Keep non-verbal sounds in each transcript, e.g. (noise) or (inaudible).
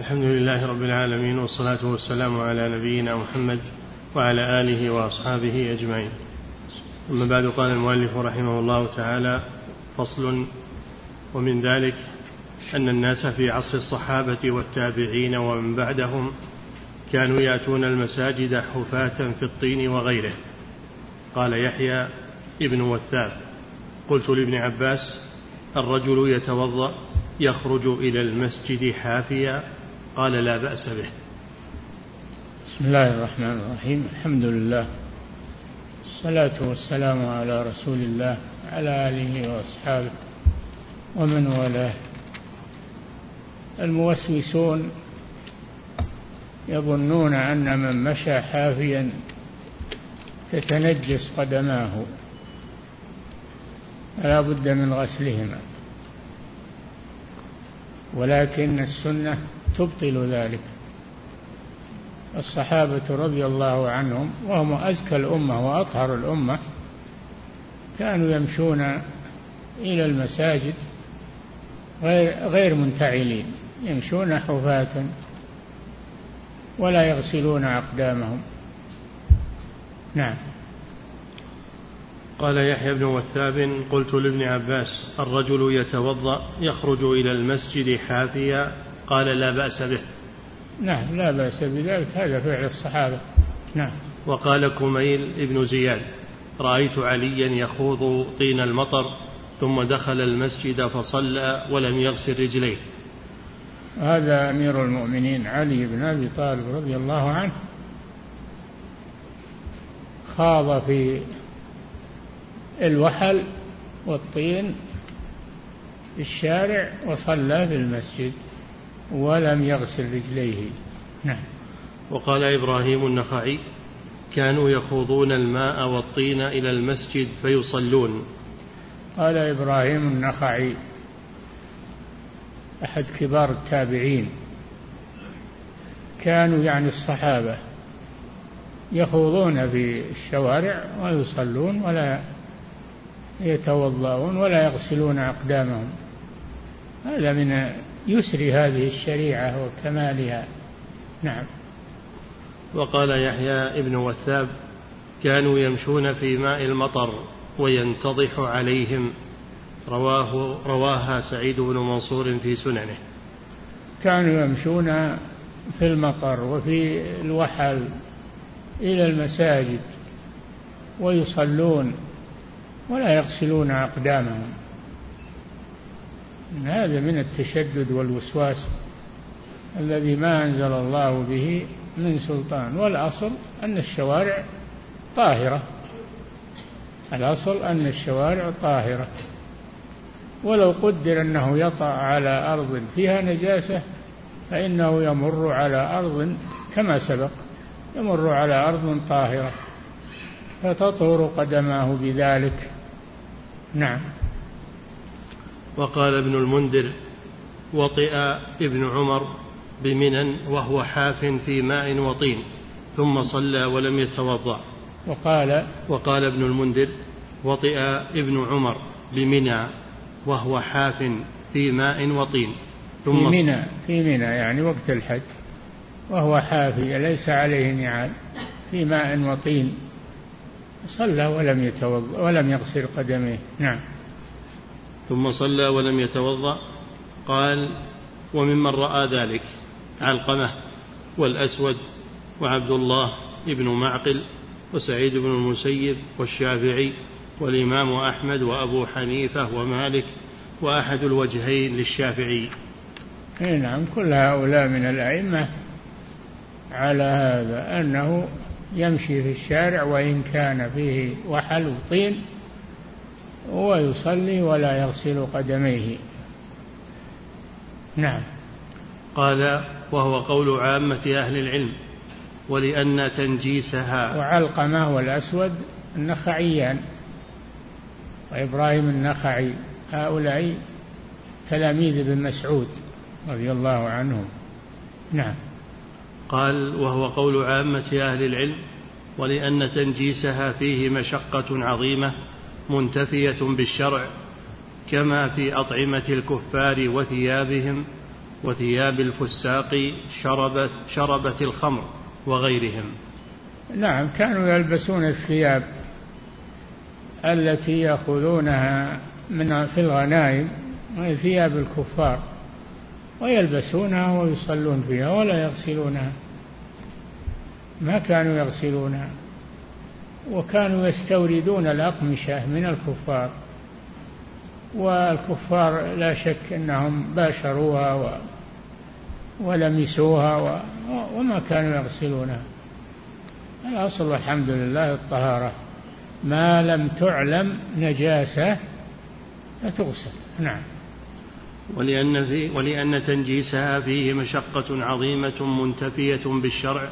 الحمد لله رب العالمين والصلاة والسلام على نبينا محمد وعلى آله وأصحابه أجمعين. أما بعد قال المؤلف رحمه الله تعالى فصل ومن ذلك أن الناس في عصر الصحابة والتابعين ومن بعدهم كانوا يأتون المساجد حفاة في الطين وغيره. قال يحيى ابن وثاب قلت لابن عباس الرجل يتوضأ يخرج إلى المسجد حافيا قال لا بأس به. بسم الله الرحمن الرحيم. الحمد لله. الصلاة والسلام على رسول الله على آله وأصحابه ومن والاه. الموسوسون يظنون أن من مشى حافيا تتنجس قدماه. فلا بد من غسلهما. ولكن السنة تبطل ذلك. الصحابة رضي الله عنهم وهم أزكى الأمة وأطهر الأمة كانوا يمشون إلى المساجد غير, غير منتعلين يمشون حفاة ولا يغسلون أقدامهم. نعم. قال يحيى بن وثاب قلت لابن عباس الرجل يتوضأ يخرج إلى المسجد حافيا قال لا بأس به. نعم لا بأس بذلك هذا فعل الصحابة. نعم. وقال كميل ابن زياد رأيت عليا يخوض طين المطر ثم دخل المسجد فصلى ولم يغسل رجليه. هذا أمير المؤمنين علي بن أبي طالب رضي الله عنه خاض في الوحل والطين في الشارع وصلى في المسجد. ولم يغسل رجليه. نعم. وقال إبراهيم النخعي كانوا يخوضون الماء والطين إلى المسجد فيصلون. قال إبراهيم النخعي أحد كبار التابعين. كانوا يعني الصحابة يخوضون في الشوارع ويصلون ولا يتوضأون ولا يغسلون أقدامهم. هذا من يسر هذه الشريعة وكمالها. نعم. وقال يحيى ابن وثاب كانوا يمشون في ماء المطر وينتضح عليهم. رواه رواها سعيد بن منصور في سننه. كانوا يمشون في المطر وفي الوحل إلى المساجد ويصلون ولا يغسلون أقدامهم. هذا من التشدد والوسواس الذي ما أنزل الله به من سلطان والأصل أن الشوارع طاهرة. الأصل أن الشوارع طاهرة. ولو قدر أنه يطأ على أرض فيها نجاسة فإنه يمر على أرض كما سبق يمر على أرض طاهرة. فتطهر قدماه بذلك. نعم. وقال ابن المنذر وطئ ابن عمر بمنى وهو حاف في ماء وطين ثم صلى ولم يتوضأ. وقال وقال ابن المنذر وطئ ابن عمر بمنى وهو حاف في ماء وطين ثم في منى في منى يعني وقت الحج وهو حافي ليس عليه نعال في ماء وطين صلى ولم يتوضأ ولم يغسل قدميه. نعم. ثم صلى ولم يتوضأ قال وممن رأى ذلك علقمة والأسود وعبد الله بن معقل وسعيد بن المسيب والشافعي والإمام أحمد وأبو حنيفة ومالك وأحد الوجهين للشافعي. أي نعم كل هؤلاء من الأئمة على هذا أنه يمشي في الشارع وإن كان فيه وحل وطين ويصلي ولا يغسل قدميه. نعم. قال وهو قول عامة أهل العلم ولأن تنجيسها. وعلقمة والأسود النخعيان وإبراهيم النخعي هؤلاء تلاميذ ابن مسعود رضي الله عنهم. نعم. قال وهو قول عامة أهل العلم ولأن تنجيسها فيه مشقة عظيمة منتفية بالشرع كما في أطعمة الكفار وثيابهم وثياب الفساق شربت, شربت الخمر وغيرهم. نعم كانوا يلبسون الثياب التي يأخذونها من في الغنائم وهي ثياب الكفار ويلبسونها ويصلون فيها ولا يغسلونها. ما كانوا يغسلونها. وكانوا يستوردون الأقمشة من الكفار والكفار لا شك أنهم باشروها و ولمسوها و وما كانوا يغسلونها. الأصل الحمد لله الطهارة. ما لم تعلم نجاسة فتغسل. نعم. ولأن, في ولأن تنجيسها فيه مشقة عظيمة منتفية بالشرع.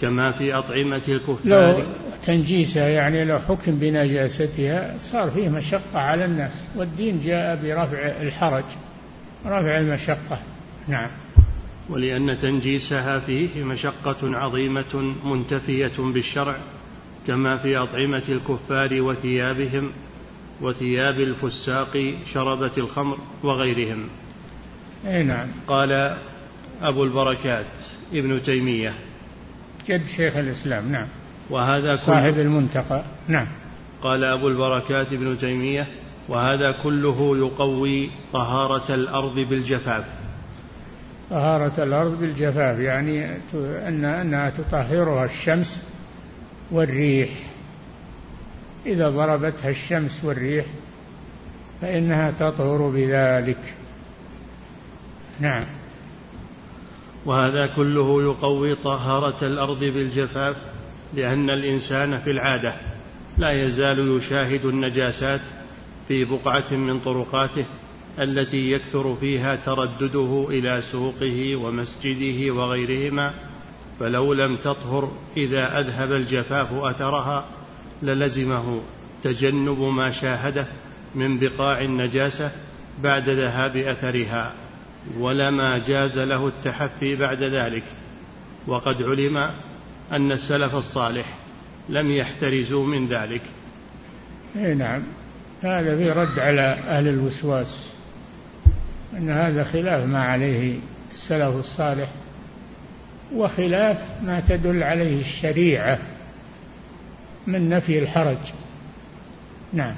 كما في أطعمة الكفار. لو تنجيسها يعني لو حكم بنجاستها صار فيه مشقة على الناس والدين جاء برفع الحرج رفع المشقة. نعم. ولأن تنجيسها فيه مشقة عظيمة منتفية بالشرع كما في أطعمة الكفار وثيابهم وثياب الفساق شربة الخمر وغيرهم. أي نعم. قال أبو البركات ابن تيمية. جد شيخ الإسلام نعم. وهذا صاحب المنتقى نعم. قال أبو البركات ابن تيمية وهذا كله يقوي طهارة الأرض بالجفاف. طهارة الأرض بالجفاف يعني أن أنها تطهرها الشمس والريح. إذا ضربتها الشمس والريح فإنها تطهر بذلك. نعم. وهذا كله يقوي طهارة الأرض بالجفاف لأن الإنسان في العادة لا يزال يشاهد النجاسات في بقعة من طرقاته التي يكثر فيها تردده إلى سوقه ومسجده وغيرهما. فلو لم تطهر إذا أذهب الجفاف أثرها للزمه تجنب ما شاهده من بقاع النجاسة بعد ذهاب أثرها. ولما جاز له التحفي بعد ذلك. وقد علم أن السلف الصالح لم يحترزوا من ذلك. اي نعم. هذا في رد على أهل الوسواس أن هذا خلاف ما عليه السلف الصالح وخلاف ما تدل عليه الشريعة من نفي الحرج. نعم.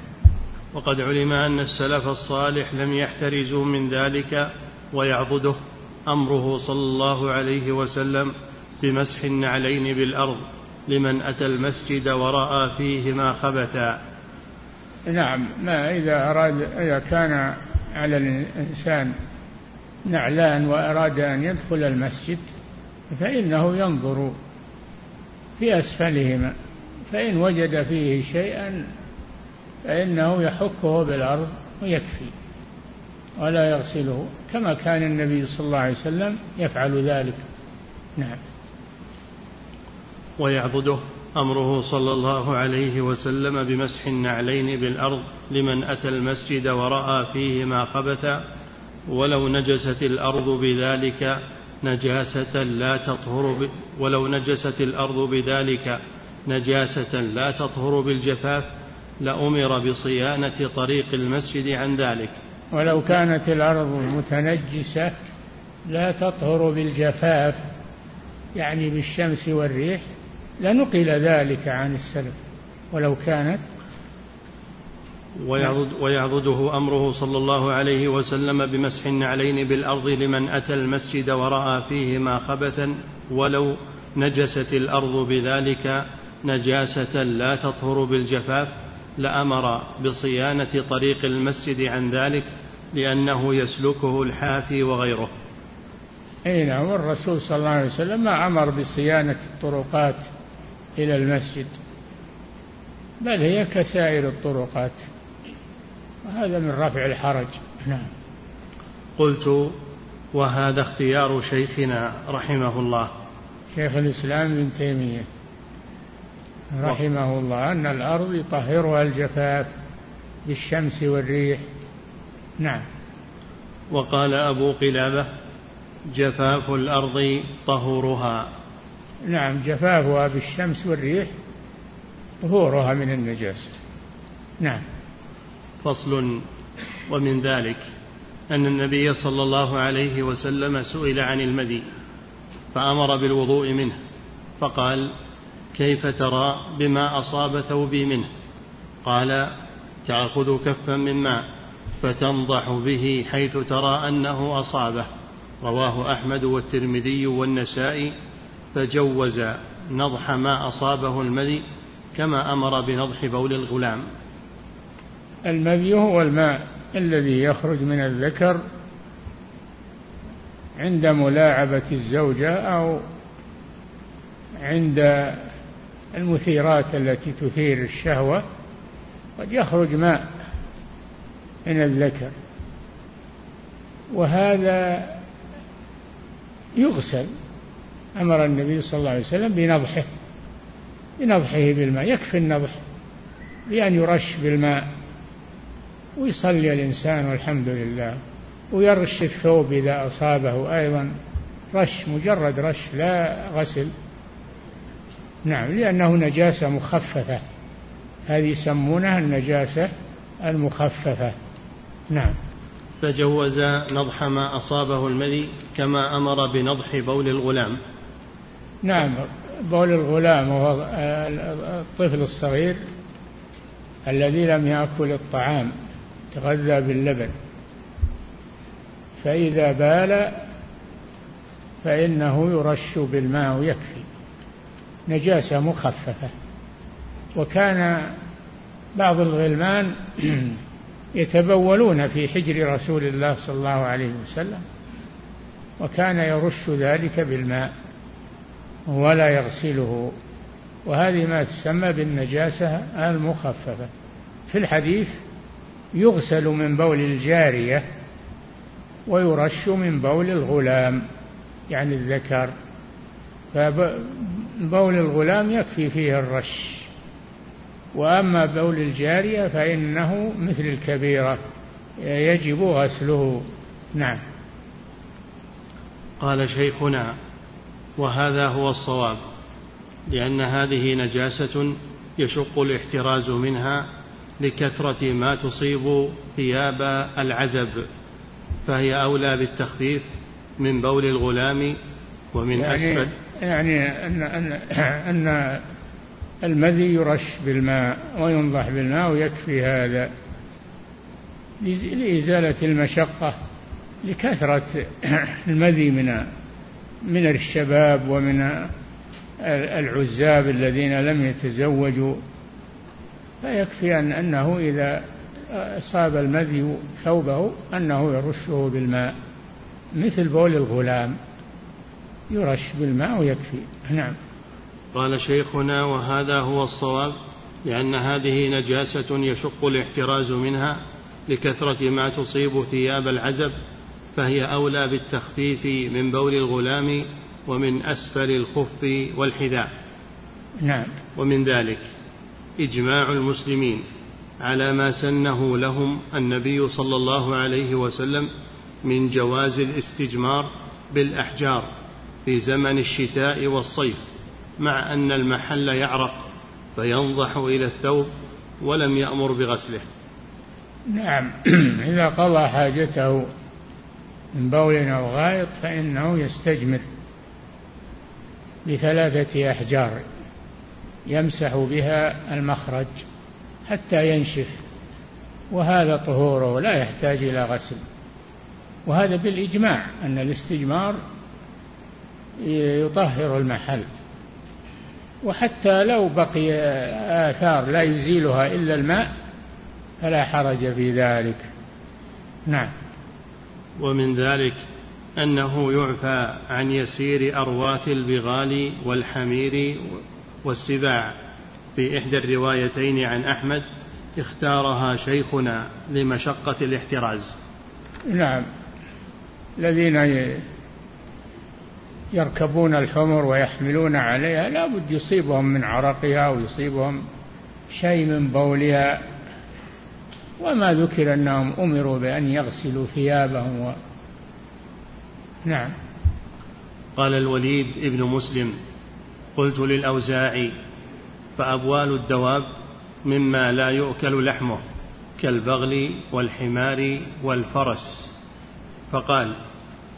وقد علم أن السلف الصالح لم يحترزوا من ذلك ويعضده أمره صلى الله عليه وسلم بمسح النعلين بالأرض لمن أتى المسجد ورأى فيهما خبثا. نعم ما إذا أراد إذا كان على الإنسان نعلان وأراد أن يدخل المسجد فإنه ينظر في أسفلهما فإن وجد فيه شيئا فإنه يحكه بالأرض ويكفي. ولا يغسله كما كان النبي صلى الله عليه وسلم يفعل ذلك. نعم. ويعبده أمره صلى الله عليه وسلم بمسح النعلين بالأرض لمن أتى المسجد ورأى فيهما خبثا ولو نجست الأرض بذلك نجاسة لا تطهر ب... ولو نجست الأرض بذلك نجاسة لا تطهر بالجفاف لأمر بصيانة طريق المسجد عن ذلك. ولو كانت الأرض متنجسة لا تطهر بالجفاف يعني بالشمس والريح لنقل ذلك عن السلف. ولو كانت ويعضد ويعضده أمره صلى الله عليه وسلم بمسح النعلين بالأرض لمن أتى المسجد ورأى فيهما خبثا ولو نجست الأرض بذلك نجاسة لا تطهر بالجفاف. لأمر بصيانة طريق المسجد عن ذلك لأنه يسلكه الحافي وغيره. أي نعم والرسول صلى الله عليه وسلم ما أمر بصيانة الطرقات إلى المسجد بل هي كسائر الطرقات وهذا من رفع الحرج. نعم. قلت وهذا اختيار شيخنا رحمه الله. شيخ الإسلام ابن تيمية. رحمه الله أن الأرض يطهرها الجفاف بالشمس والريح. نعم. وقال أبو قلابة جفاف الأرض طهورها. نعم جفافها بالشمس والريح طهورها من النجاسة نعم. فصل. ومن ذلك أن النبي صلى الله عليه وسلم سئل عن المدي فأمر بالوضوء منه فقال كيف ترى بما أصاب ثوبي منه؟ قال تأخذ كفا من ماء فتنضح به حيث ترى أنه أصابه. رواه أحمد والترمذي والنسائي. فجوز نضح ما أصابه المذي كما أمر بنضح بول الغلام. المذي هو الماء الذي يخرج من الذكر عند ملاعبة الزوجة أو عند المثيرات التي تثير الشهوة قد يخرج ماء من الذكر وهذا يغسل أمر النبي صلى الله عليه وسلم بنضحه بنضحه بالماء يكفي النضح بأن يرش بالماء ويصلي الإنسان والحمد لله ويرش الثوب إذا أصابه أيضا رش مجرد رش لا غسل نعم لأنه نجاسة مخففة. هذه يسمونها النجاسة المخففة. نعم. فجوز نضح ما أصابه المذي كما أمر بنضح بول الغلام. نعم بول الغلام وهو الطفل الصغير الذي لم يأكل الطعام تغذى باللبن. فإذا بال فإنه يرش بالماء ويكفي. نجاسة مخففة. وكان بعض الغلمان (clears throat) يتبولون في حجر رسول الله صلى الله عليه وسلم وكان يرش ذلك بالماء ولا يغسله. وهذه ما تسمى بالنجاسة المخففة. في الحديث يغسل من بول الجارية ويرش من بول الغلام يعني الذكر. فبول الغلام يكفي فيه الرش. وأما بول الجارية فإنه مثل الكبيرة يجب غسله. نعم. قال شيخنا وهذا هو الصواب لأن هذه نجاسة يشق الاحتراز منها لكثرة ما تصيب ثياب العزب فهي أولى بالتخفيف من بول الغلام ومن يعني أسفل يعني أن أن أن المذي يرش بالماء وينضح بالماء ويكفي هذا لإزالة المشقة لكثرة (clears throat) المذي من من الشباب ومن العزاب الذين لم يتزوجوا. فيكفي أن أنه إذا أصاب المذي ثوبه أنه يرشه بالماء مثل بول الغلام. يرش بالماء ويكفي. نعم. قال شيخنا وهذا هو الصواب لأن هذه نجاسة يشق الاحتراز منها لكثرة ما تصيب ثياب العزب فهي أولى بالتخفيف من بول الغلام ومن أسفل الخف والحذاء. نعم. ومن ذلك إجماع المسلمين على ما سنه لهم النبي صلى الله عليه وسلم من جواز الاستجمار بالأحجار. في زمن الشتاء والصيف مع أن المحل يعرق فينضح إلى الثوب ولم يأمر بغسله. نعم. (clears throat) إذا قضى حاجته من بول أو غائط فإنه يستجمر بثلاثة أحجار يمسح بها المخرج حتى ينشف وهذا طهوره لا يحتاج إلى غسل. وهذا بالإجماع أن الاستجمار يطهر المحل. وحتى لو بقي آثار لا يزيلها إلا الماء فلا حرج في ذلك. نعم. ومن ذلك أنه يعفى عن يسير أرواث البغال والحمير والسباع. في إحدى الروايتين عن أحمد اختارها شيخنا لمشقة الاحتراز. نعم. الذين يركبون الحمر ويحملون عليها لا بد يصيبهم من عرقها ويصيبهم شيء من بولها. وما ذكر أنهم أمروا بأن يغسلوا ثيابهم و... نعم. قال الوليد ابن مسلم قلت للأوزاعي فأبوال الدواب مما لا يؤكل لحمه كالبغل والحمار والفرس. فقال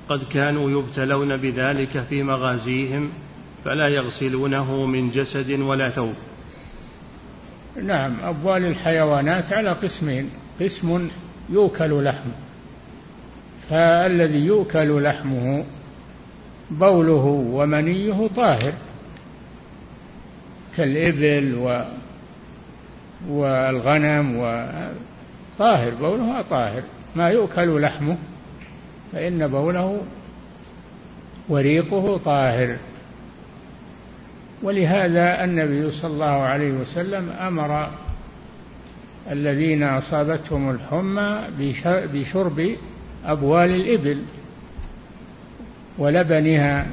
قد كانوا يبتلون بذلك في مغازيهم فلا يغسلونه من جسد ولا ثوب. نعم أبوال الحيوانات على قسمين قسم يؤكل لحمه فالذي يؤكل لحمه بوله ومنيه طاهر كالإبل و والغنم وطاهر بولها طاهر ما يؤكل لحمه فإن بوله وريقه طاهر. ولهذا النبي صلى الله عليه وسلم أمر الذين أصابتهم الحمى بشرب أبوال الإبل ولبنها.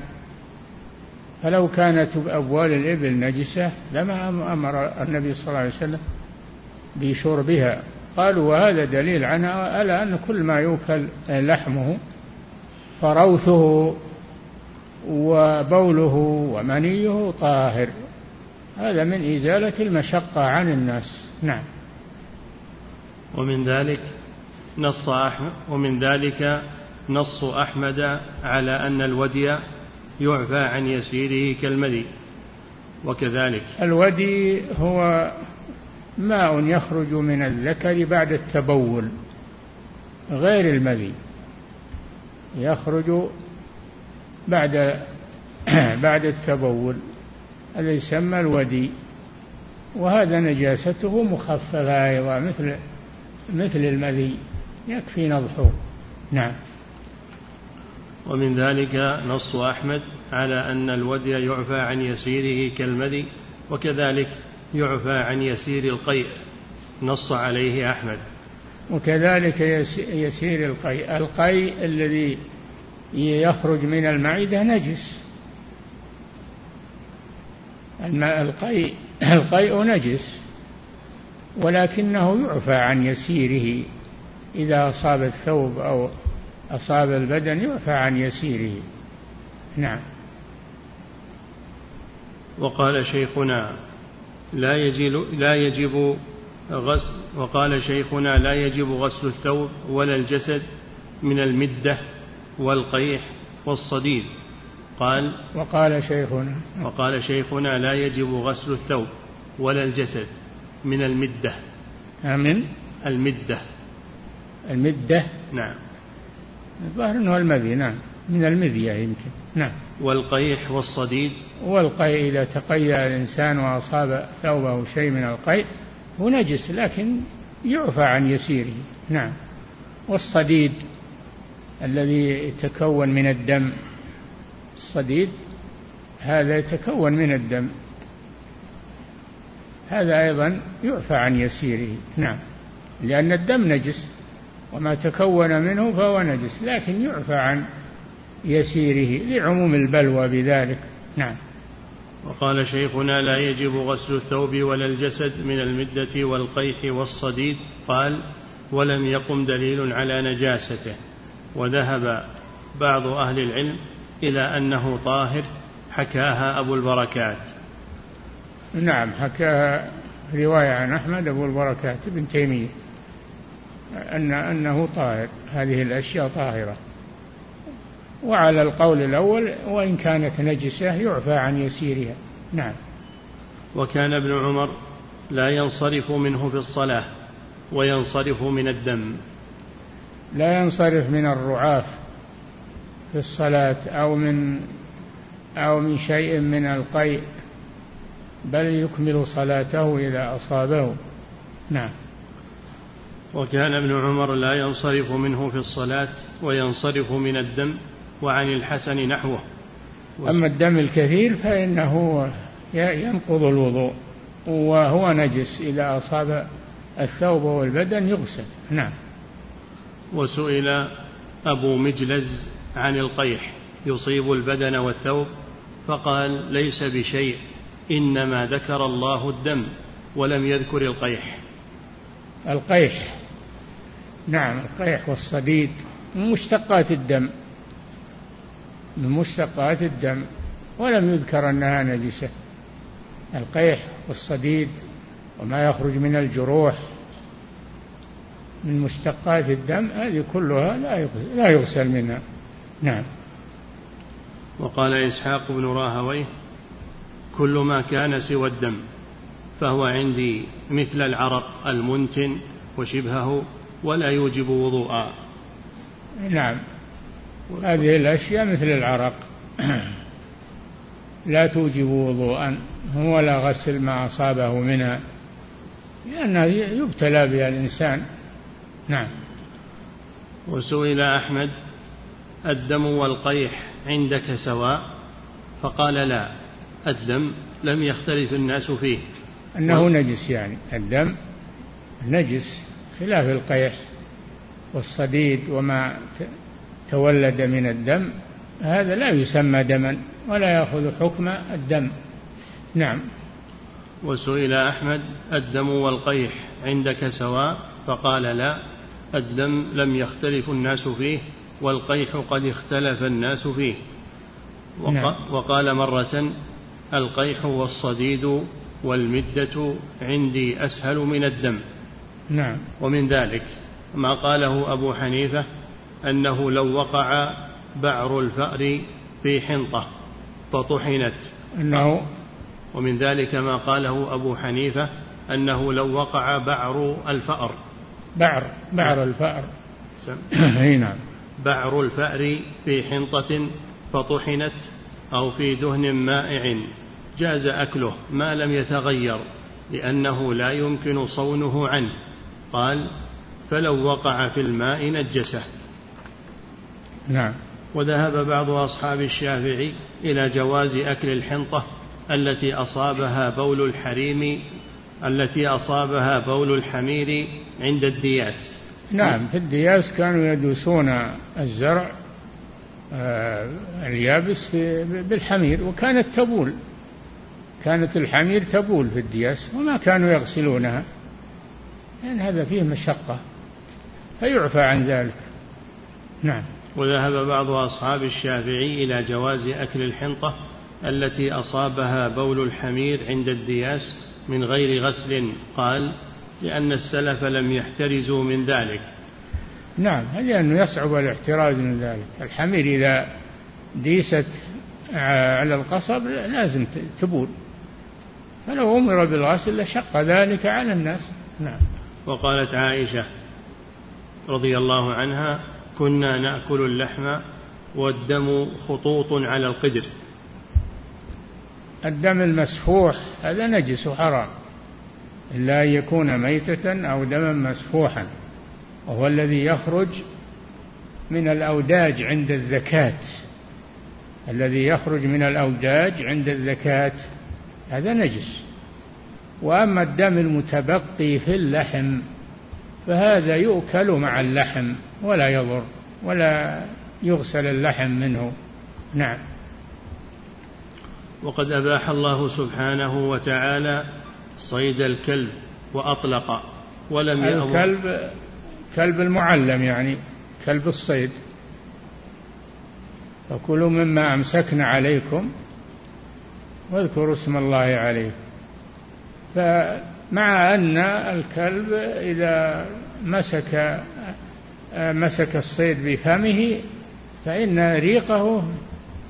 فلو كانت أبوال الإبل نجسة لما أمر النبي صلى الله عليه وسلم بشربها. قالوا وهذا دليل على أن كل ما يوكل لحمه فروثه وبوله ومنيه طاهر. هذا من إزالة المشقة عن الناس. نعم. ومن ذلك نص أحمد ومن ذلك نص أحمد على أن الودي يعفى عن يسيره كالمذي. وكذلك الودي هو ماء يخرج من الذكر بعد التبول غير المذي يخرج بعد (clears throat) بعد التبول هذا يسمى الودي وهذا نجاسته مخففة أيضا مثل مثل المذي يكفي نضحه. نعم. ومن ذلك نص أحمد على أن الودي يعفى عن يسيره كالمذي وكذلك يعفى عن يسير القيء نص عليه أحمد. وكذلك يسير القيء. القيء الذي يخرج من المعدة نجس. الماء القيء (clears throat) القيء نجس ولكنه يعفى عن يسيره. إذا أصاب الثوب أو أصاب البدن يعفى عن يسيره. نعم. وقال شيخنا لا يجب لا يجب غسل وقال شيخنا لا يجب غسل الثوب ولا الجسد من المدة والقيح والصديد. قال وقال شيخنا وقال شيخنا لا يجب غسل الثوب ولا الجسد من المدة. من؟ المدة. المدة؟ نعم. الظاهر أنه المذي نعم. من المذية يمكن. نعم. والقيح والصديد والقيء إذا تقيأ الإنسان وأصاب ثوبه شيء من القيء هو نجس لكن يعفى عن يسيره. نعم. والصديد الذي يتكون من الدم الصديد هذا يتكون من الدم هذا أيضا يعفى عن يسيره. نعم. لأن الدم نجس وما تكون منه فهو نجس لكن يعفى عن يسيره لعموم البلوى بذلك. نعم. وقال شيخنا لا يجب غسل الثوب ولا الجسد من المدة والقيح والصديد. قال ولم يقم دليل على نجاسته. وذهب بعض أهل العلم إلى أنه طاهر حكاها أبو البركات. نعم حكاها رواية عن أحمد أبو البركات ابن تيمية أن أنه طاهر. هذه الأشياء طاهرة. وعلى القول الأول وإن كانت نجسة يعفى عن يسيرها. نعم. وكان ابن عمر لا ينصرف منه في الصلاة وينصرف من الدم. لا ينصرف من الرعاف في الصلاة أو من أو من شيء من القيء بل يكمل صلاته إذا أصابه. نعم. وكان ابن عمر لا ينصرف منه في الصلاة وينصرف من الدم. وعن الحسن نحوه. أما الدم الكثير فإنه ينقض الوضوء وهو نجس إذا أصاب الثوب والبدن يغسل. نعم. وسئل أبو مجلز عن القيح يصيب البدن والثوب فقال ليس بشيء إنما ذكر الله الدم ولم يذكر القيح. القيح. نعم القيح والصديد مشتقات الدم. من مشتقات الدم ولم يذكر أنها نجسة. القيح والصديد وما يخرج من الجروح من مشتقات الدم هذه كلها لا لا يغسل منها. نعم. وقال إسحاق بن راهويه كل ما كان سوى الدم فهو عندي مثل العرق المنتن وشبهه ولا يوجب وضوءا. نعم. هذه الأشياء مثل العرق. لا توجب وضوءا ولا غسل ما أصابه منها لأنه يبتلى بها الإنسان. نعم. وسئل أحمد الدم والقيح عندك سواء؟ فقال لا الدم لم يختلف الناس فيه. أنه و... نجس يعني الدم نجس خلاف القيح والصديد وما تولد من الدم هذا لا يسمى دما ولا يأخذ حكم الدم. نعم. وسئل أحمد الدم والقيح عندك سواء؟ فقال لا الدم لم يختلف الناس فيه والقيح قد اختلف الناس فيه. وق نعم. وقال مرة القيح والصديد والمدة عندي أسهل من الدم. نعم. ومن ذلك ما قاله أبو حنيفة أنه لو وقع بعر الفأر في حنطة فطحنت. أنه ومن ذلك ما قاله أبو حنيفة أنه لو وقع بعر الفأر. بعر بعر الفأر. (coughs) إي نعم. بعر الفأر في حنطة فطحنت أو في دهن مائع جاز أكله ما لم يتغير لأنه لا يمكن صونه عنه. قال فلو وقع في الماء نجسه. نعم. وذهب بعض أصحاب الشافعي إلى جواز أكل الحنطة التي أصابها بول الحريم التي أصابها بول الحمير عند الدياس. نعم في الدياس كانوا يدوسون الزرع آه، اليابس بالحمير وكانت تبول. كانت الحمير تبول في الدياس وما كانوا يغسلونها. لأن هذا فيه مشقة فيعفى عن ذلك. نعم. وذهب بعض أصحاب الشافعي إلى جواز أكل الحنطة التي أصابها بول الحمير عند الدياس من غير غسل. قال لأن السلف لم يحترزوا من ذلك. نعم لأنه يصعب الاحتراز من ذلك. الحمير إذا ديست على القصب لازم تبول. فلو أمر بالغسل لشق ذلك على الناس. نعم. وقالت عائشة رضي الله عنها كنا نأكل اللحم والدم خطوط على القدر. الدم المسفوح هذا نجس حرام إلا أن يكون ميتة أو دما مسفوحا وهو الذي يخرج من الأوداج عند الذكاة الذي يخرج من الأوداج عند الذكاة هذا نجس. وأما الدم المتبقي في اللحم فهذا يؤكل مع اللحم. ولا يضر ولا يغسل اللحم منه. نعم. وقد أباح الله سبحانه وتعالى صيد الكلب وأطلق ولم الكلب كلب المعلم يعني كلب الصيد. فكلوا مما أمسكنا عليكم واذكروا اسم الله عليه فمع أن الكلب إذا مسك مسك الصيد بفمه فإن ريقه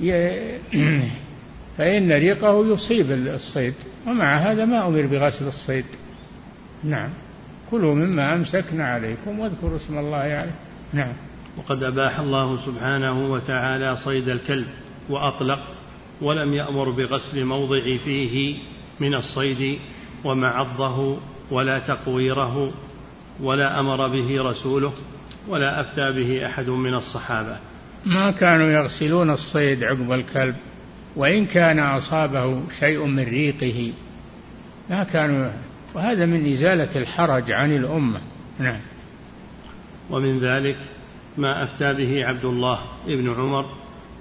(clears throat) فإن ريقه يصيب الصيد ومع هذا ما أمر بغسل الصيد. نعم. كلوا مما أمسكنا عليكم واذكروا اسم الله عليه نعم. وقد أباح الله سبحانه وتعالى صيد الكلب وأطلق ولم يأمر بغسل موضع فيه من الصيد ومعضه ولا تقويره ولا أمر به رسوله. ولا أفتى به أحد من الصحابة. ما كانوا يغسلون الصيد عقب الكلب وإن كان أصابه شيء من ريقه ما كانوا وهذا من إزالة الحرج عن الأمة. نعم. ومن ذلك ما أفتى به عبد الله بن عمر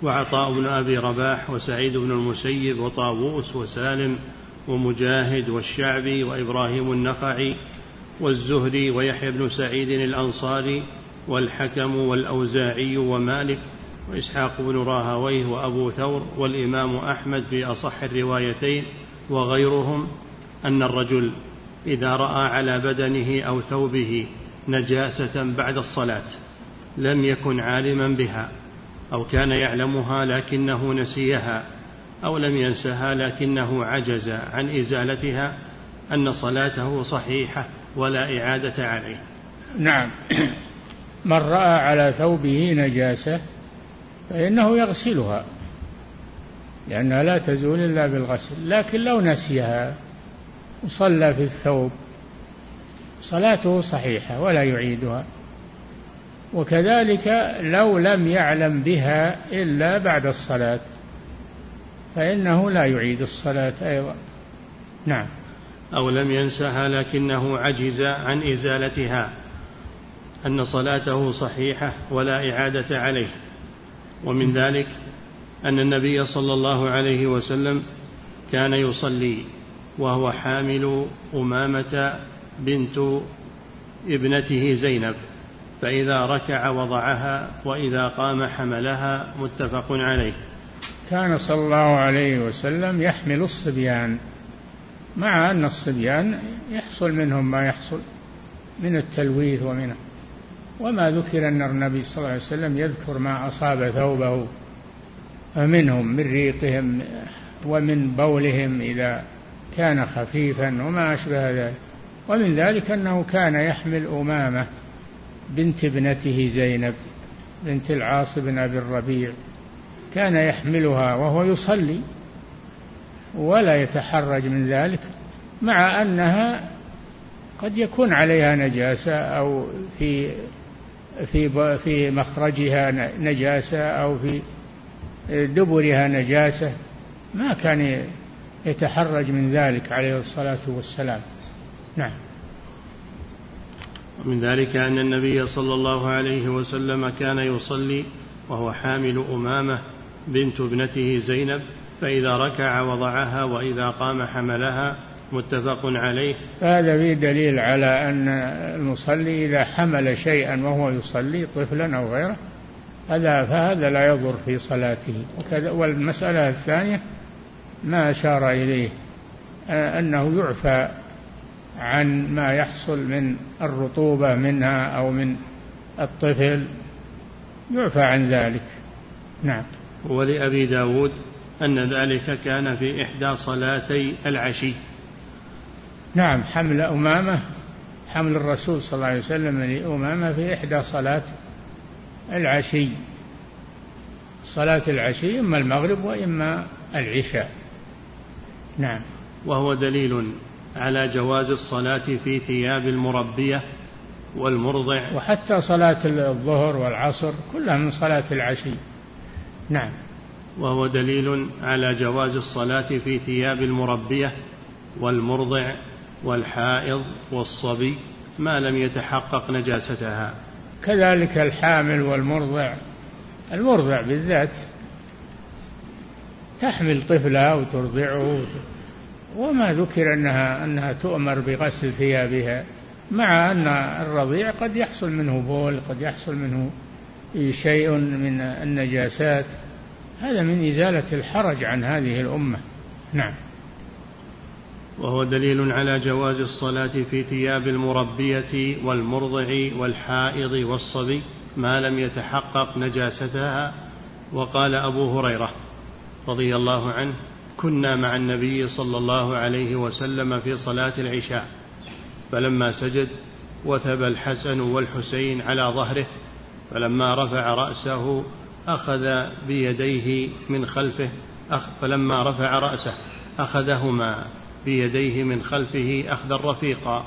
وعطاء بن أبي رباح وسعيد بن المسيب وطاووس وسالم ومجاهد والشعبي وإبراهيم النخعي والزهري ويحيى بن سعيد الأنصاري والحكم والأوزاعي ومالك وإسحاق بن راهويه وأبو ثور والإمام أحمد في أصح الروايتين وغيرهم أن الرجل إذا رأى على بدنه أو ثوبه نجاسة بعد الصلاة لم يكن عالما بها أو كان يعلمها لكنه نسيها أو لم ينسها لكنه عجز عن إزالتها أن صلاته صحيحة ولا إعادة عليه. نعم. من رأى على ثوبه نجاسة فإنه يغسلها لأنها لا تزول إلا بالغسل لكن لو نسيها وصلى في الثوب صلاته صحيحة ولا يعيدها. وكذلك لو لم يعلم بها إلا بعد الصلاة فإنه لا يعيد الصلاة أيضا. نعم. أو لم ينسها لكنه عجز عن إزالتها. أن صلاته صحيحة ولا إعادة عليه ومن ذلك أن النبي صلى الله عليه وسلم كان يصلي وهو حامل أمامة بنت ابنته زينب فإذا ركع وضعها وإذا قام حملها متفق عليه. كان صلى الله عليه وسلم يحمل الصبيان مع أن الصبيان يحصل منهم ما يحصل من التلويث ومنه. وما ذكر أن النبي صلى الله عليه وسلم يذكر ما أصاب ثوبه منهم من ريقهم ومن بولهم إذا كان خفيفا وما أشبه ذلك. ومن ذلك أنه كان يحمل أمامة بنت ابنته زينب بنت العاص بن أبي الربيع. كان يحملها وهو يصلي ولا يتحرج من ذلك مع أنها قد يكون عليها نجاسة أو في في في مخرجها نجاسة أو في دبرها نجاسة ما كان يتحرج من ذلك عليه الصلاة والسلام. نعم. ومن ذلك أن النبي صلى الله عليه وسلم كان يصلي وهو حامل أمامة بنت ابنته زينب فإذا ركع وضعها وإذا قام حملها متفق عليه؟ هذا فيه دليل على أن المصلي إذا حمل شيئا وهو يصلي طفلا أو غيره هذا فهذا لا يضر في صلاته. وكذا والمسألة الثانية ما أشار إليه أنه يعفى عن ما يحصل من الرطوبة منها أو من الطفل. يعفى عن ذلك. نعم. ولأبي داود أن ذلك كان في إحدى صلاتي العشي. نعم حمل أمامة حمل الرسول صلى الله عليه وسلم لأمامة في إحدى صلاة العشي. صلاة العشي إما المغرب وإما العشاء. نعم. وهو دليل على جواز الصلاة في ثياب المربية والمرضع. وحتى صلاة الظهر والعصر كلها من صلاة العشي. نعم. وهو دليل على جواز الصلاة في ثياب المربية والمرضع. والحائض والصبي ما لم يتحقق نجاستها. كذلك الحامل والمرضع. المرضع بالذات تحمل طفلها وترضعه. وما ذكر أنها أنها تؤمر بغسل ثيابها مع أن الرضيع قد يحصل منه بول قد يحصل منه شيء من النجاسات. هذا من إزالة الحرج عن هذه الأمة. نعم. وهو دليل على جواز الصلاة في ثياب المربية والمرضع والحائض والصبي ما لم يتحقق نجاستها. وقال أبو هريرة رضي الله عنه كنا مع النبي صلى الله عليه وسلم في صلاة العشاء فلما سجد وثب الحسن والحسين على ظهره فلما رفع رأسه أخذ بيديه من خلفه فلما رفع رأسه أخذهما بيديه من خلفه أخذا رفيقا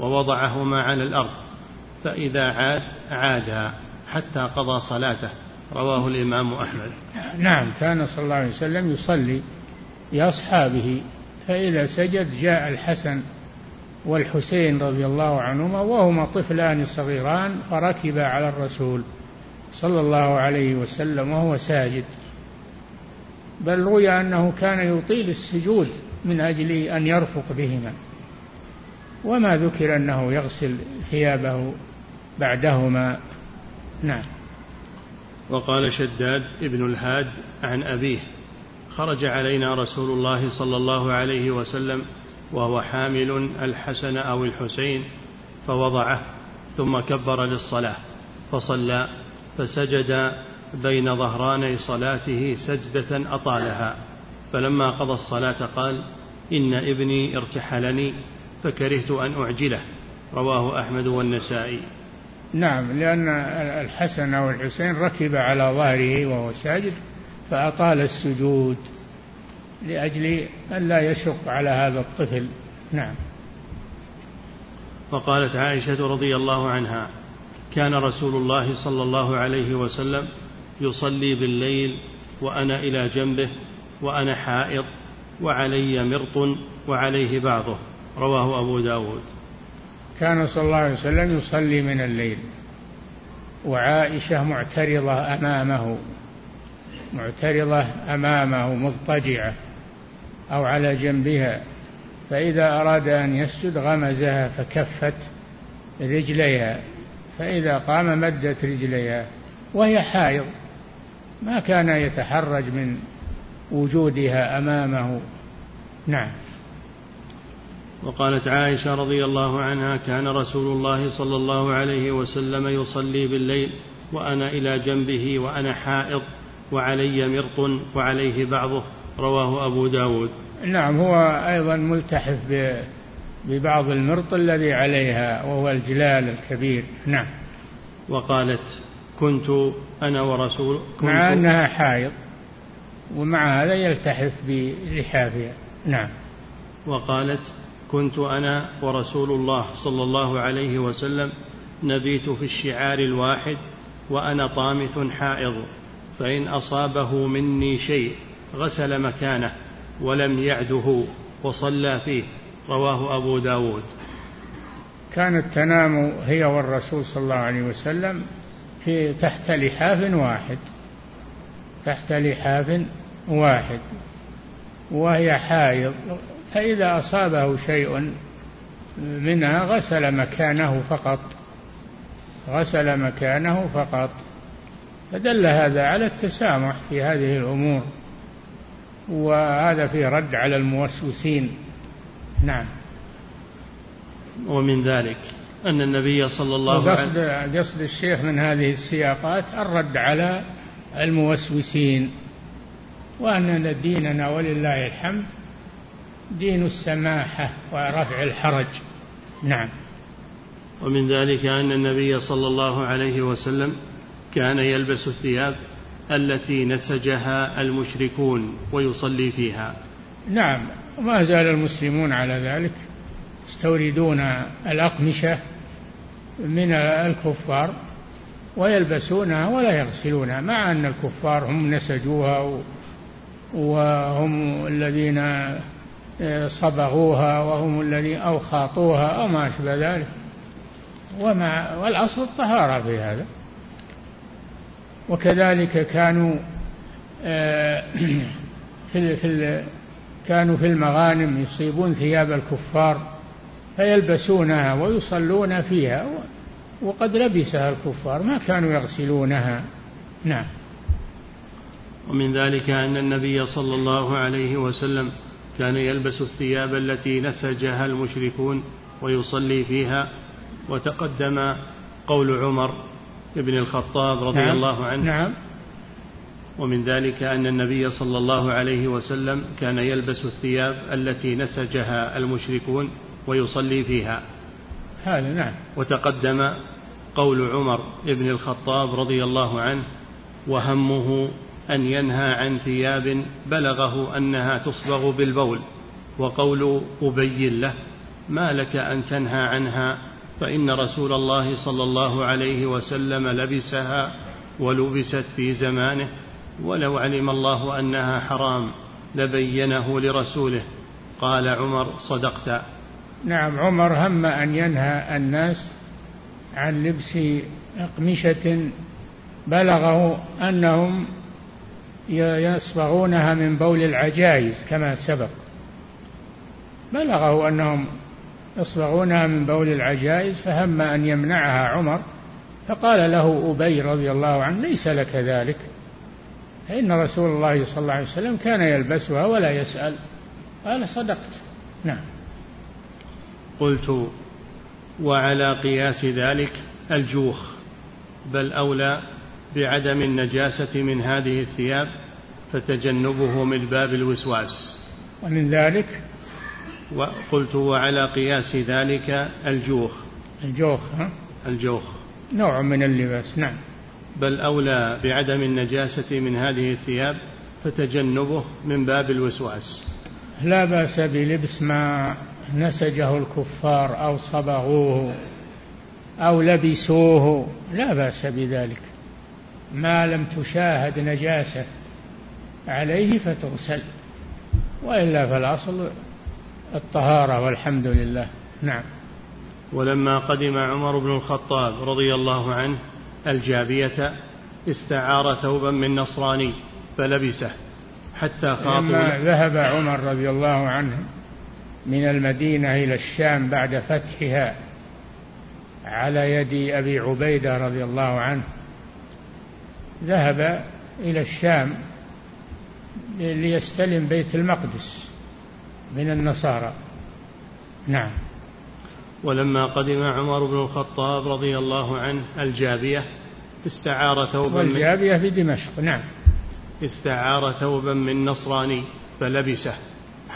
ووضعهما على الأرض فإذا عاد عادا حتى قضى صلاته. رواه الإمام أحمد. نعم كان صلى الله عليه وسلم يصلي لأصحابه فإذا سجد جاء الحسن والحسين رضي الله عنهما وهما طفلان صغيران فركبا على الرسول صلى الله عليه وسلم وهو ساجد. بل روي أنه كان يطيل السجود من أجل أن يرفق بهما. وما ذكر أنه يغسل ثيابه بعدهما. نعم. وقال شداد ابن الهاد عن أبيه خرج علينا رسول الله صلى الله عليه وسلم وهو حامل الحسن أو الحسين فوضعه ثم كبر للصلاة فصلى فسجد بين ظهراني صلاته سجدة أطالها. فلما قضى الصلاة قال إن ابني ارتحلني فكرهت أن أعجله. رواه أحمد والنسائي. نعم لأن الحسن أو الحسين ركب على ظهره وهو ساجد فأطال السجود لأجل ألا يشق على هذا الطفل. نعم. وقالت عائشة رضي الله عنها كان رسول الله صلى الله عليه وسلم يصلي بالليل وأنا إلى جنبه وأنا حائض وعلي مرط وعليه بعضه. رواه أبو داود. كان صلى الله عليه وسلم يصلي من الليل. وعائشة معترضة أمامه. معترضة أمامه مضطجعة أو على جنبها. فإذا أراد أن يسجد غمزها فكفت رجليها. فإذا قام مدت رجليها. وهي حائض. ما كان يتحرج من وجودها أمامه. نعم. وقالت عائشة رضي الله عنها كان رسول الله صلى الله عليه وسلم يصلي بالليل وأنا إلى جنبه وأنا حائض وعلي مرط وعليه بعضه. رواه أبو داود. نعم هو أيضا ملتحف ببعض المرط الذي عليها وهو الجلال الكبير. نعم. وقالت كنت أنا ورسول كنت مع أنها حائض ومع هذا يلتحف بلحافها نعم. وقالت كنت أنا ورسول الله صلى الله عليه وسلم نبيت في الشعار الواحد وأنا طامث حائض فإن أصابه مني شيء غسل مكانه ولم يعده وصلى فيه. رواه أبو داود. كانت تنام هي والرسول صلى الله عليه وسلم في تحت لحاف واحد. تحت لحاف واحد وهي حائض. فإذا أصابه شيء منها غسل مكانه فقط غسل مكانه فقط. فدل هذا على التسامح في هذه الأمور وهذا فيه رد على الموسوسين. نعم. ومن ذلك أن النبي صلى الله عليه وسلم قصد الشيخ من هذه السياقات الرد على الموسوسين وأن ديننا ولله الحمد دين السماحة ورفع الحرج. نعم. ومن ذلك أن النبي صلى الله عليه وسلم كان يلبس الثياب التي نسجها المشركون ويصلي فيها. نعم. وما زال المسلمون على ذلك يستوردون الأقمشة من الكفار ويلبسونها ولا يغسلونها مع أن الكفار هم نسجوها وهم الذين صبغوها وهم الذين أو خاطوها أو ما أشبه ذلك. وما والأصل الطهارة في هذا. وكذلك كانوا آه، (clears throat) في في كانوا في المغانم يصيبون ثياب الكفار فيلبسونها ويصلون فيها. وقد لبسها الكفار ما كانوا يغسلونها. نعم. ومن ذلك أن النبي صلى الله عليه وسلم كان يلبس الثياب التي نسجها المشركون ويصلي فيها وتقدم قول عمر بن الخطاب رضي نعم. الله عنه. نعم. ومن ذلك أن النبي صلى الله عليه وسلم كان يلبس الثياب التي نسجها المشركون ويصلي فيها. هذا نعم. وتقدم قول عمر بن الخطاب رضي الله عنه وهمه أن ينهى عن ثياب بلغه أنها تصبغ بالبول وقول أبي له ما لك أن تنهى عنها فإن رسول الله صلى الله عليه وسلم لبسها ولبست في زمانه ولو علم الله أنها حرام لبينه لرسوله. قال عمر صدقت. نعم عمر هم أن ينهى الناس عن لبس أقمشة بلغه أنهم يصبغونها من بول العجائز كما سبق. بلغه أنهم يصبغونها من بول العجائز فهم أن يمنعها عمر فقال له أبي رضي الله عنه ليس لك ذلك. فإن رسول الله صلى الله عليه وسلم كان يلبسها ولا يسأل. قال صدقت. نعم. قلت وعلى قياس ذلك الجوخ بل أولى بعدم النجاسة من هذه الثياب فتجنبه من باب الوسواس. ومن ذلك؟ وقلت وعلى قياس ذلك الجوخ. الجوخ ها؟ الجوخ. نوع من اللباس نعم. بل أولى بعدم النجاسة من هذه الثياب فتجنبه من باب الوسواس. لا بأس بلبس ما نسجه الكفار أو صبغوه أو لبسوه لا بأس بذلك. ما لم تشاهد نجاسة عليه فتغسل وإلا فالأصل الطهارة والحمد لله. نعم. ولما قدم عمر بن الخطاب رضي الله عنه الجابية استعار ثوبا من نصراني فلبسه حتى خاطوا لما ذهب عمر رضي الله عنه من المدينة إلى الشام بعد فتحها على يد أبي عبيدة رضي الله عنه ذهب إلى الشام ليستلم بيت المقدس من النصارى. نعم. ولما قدم عمر بن الخطاب رضي الله عنه الجابية استعار ثوبا والجابية في دمشق. نعم. استعار ثوبا من نصراني فلبسه.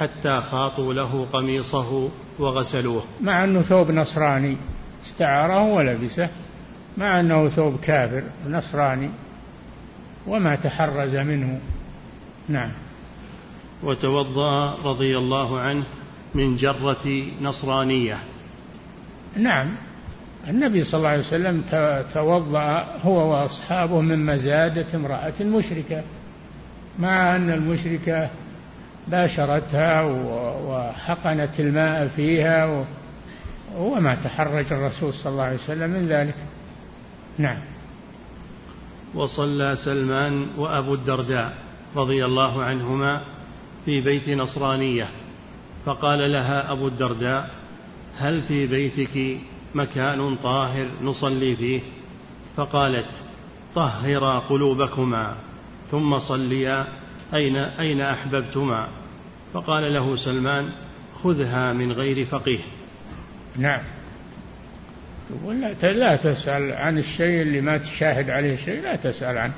حتى خاطوا له قميصه وغسلوه. مع أنه ثوب نصراني استعاره ولبسه مع أنه ثوب كافر نصراني وما تحرز منه. نعم. وتوضأ رضي الله عنه من جرة نصرانية. نعم. النبي صلى الله عليه وسلم توضأ هو وأصحابه من مزادة امرأة مشركة مع أن المشركة باشرتها وحقنت الماء فيها وما تحرج الرسول صلى الله عليه وسلم من ذلك. نعم. وصلى سلمان وأبو الدرداء رضي الله عنهما في بيت نصرانية فقال لها أبو الدرداء هل في بيتك مكان طاهر نصلي فيه؟ فقالت طهرا قلوبكما ثم صليا أين أين أحببتما؟ فقال له سلمان خذها من غير فقيه. نعم. ولا لا تسأل عن الشيء اللي ما تشاهد عليه شيء لا تسأل عنه.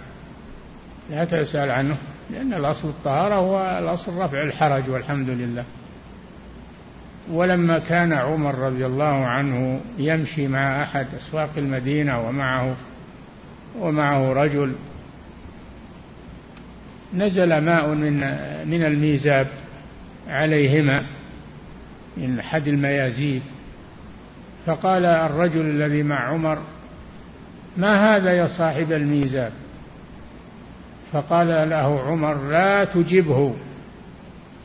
لا تسأل عنه لأن الأصل الطهارة هو الأصل رفع الحرج والحمد لله. ولما كان عمر رضي الله عنه يمشي مع أحد أسواق المدينة ومعه ومعه رجل نزل ماء من من الميزاب. عليهما من أحد الميازيب فقال الرجل الذي مع عمر ما هذا يا صاحب الميزاب؟ فقال له عمر لا تجبه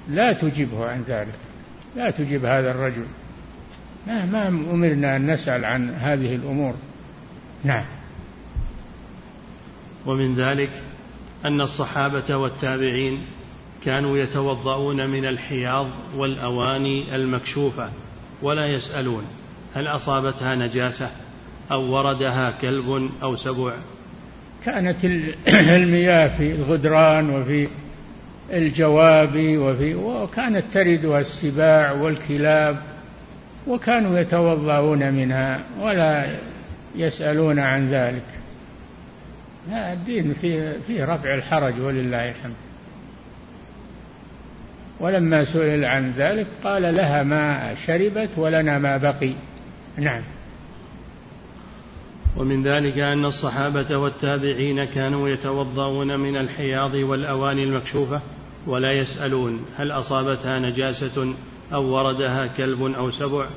لا تجبه عن ذلك لا تجب هذا الرجل. ما ما أمرنا أن نسأل عن هذه الأمور. نعم. ومن ذلك أن الصحابة والتابعين كانوا يتوضؤون من الحياض والأواني المكشوفة ولا يسألون هل أصابتها نجاسة أو وردها كلب أو سبع. كانت (clears throat) المياه في الغدران وفي الجواب وفي وكانت تردها السباع والكلاب وكانوا يتوضؤون منها ولا يسألون عن ذلك. الدين فيه, فيه رفع الحرج ولله الحمد. ولما سئل عن ذلك قال لها ما شربت ولنا ما بقي. نعم. ومن ذلك أن الصحابة والتابعين كانوا يتوضؤون من الحياض والأواني المكشوفة ولا يسألون هل أصابتها نجاسة أو وردها كلب أو سبع.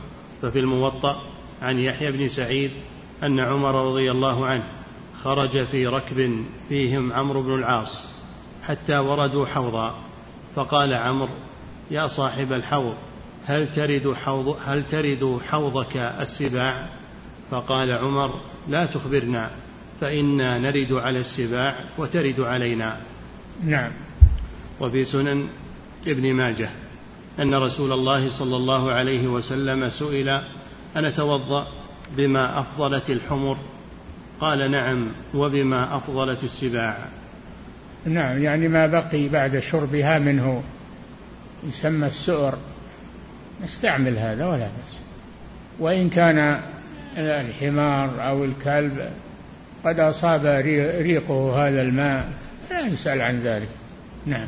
ففي الموطأ عن يحيى بن سعيد أن عمر رضي الله عنه خرج في ركب فيهم عمرو بن العاص حتى وردوا حوضا. فقال عمرو يا صاحب الحوض هل ترد حوض هل ترد حوضك السباع؟ فقال عمر لا تخبرنا فإنا نرد على السباع وترد علينا. نعم. وفي سنن ابن ماجه أن رسول الله صلى الله عليه وسلم سئل أن أتوضأ بما أفضلت الحمر؟ قال نعم وبما أفضلت السباع. نعم يعني ما بقي بعد شربها منه. يسمى السؤر. نستعمل هذا ولا بأس. وإن كان الحمار أو الكلب قد أصاب ريقه هذا الماء لا يسأل عن ذلك. نعم.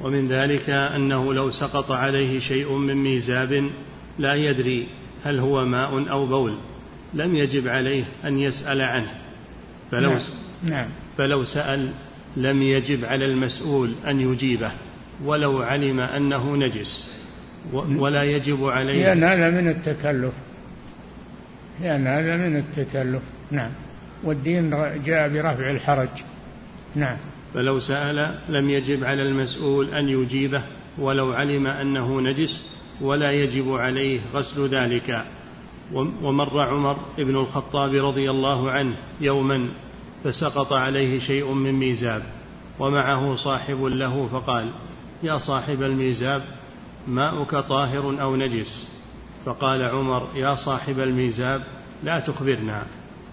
ومن ذلك أنه لو سقط عليه شيء من ميزاب لا يدري هل هو ماء أو بول. لم يجب عليه أن يسأل عنه. فلو نعم. نعم. فلو سأل لم يجب على المسؤول أن يجيبه ولو علم أنه نجس ولا يجب عليه. لأن هذا من التكلف لأن هذا من التكلف. نعم. والدين جاء برفع الحرج. نعم. فلو سأل لم يجب على المسؤول أن يجيبه ولو علم أنه نجس ولا يجب عليه غسل ذلك. ومر عمر بن الخطاب رضي الله عنه يوما فسقط عليه شيء من ميزاب ومعه صاحب له فقال يا صاحب الميزاب ماؤك طاهر أو نجس؟ فقال عمر يا صاحب الميزاب لا تخبرنا.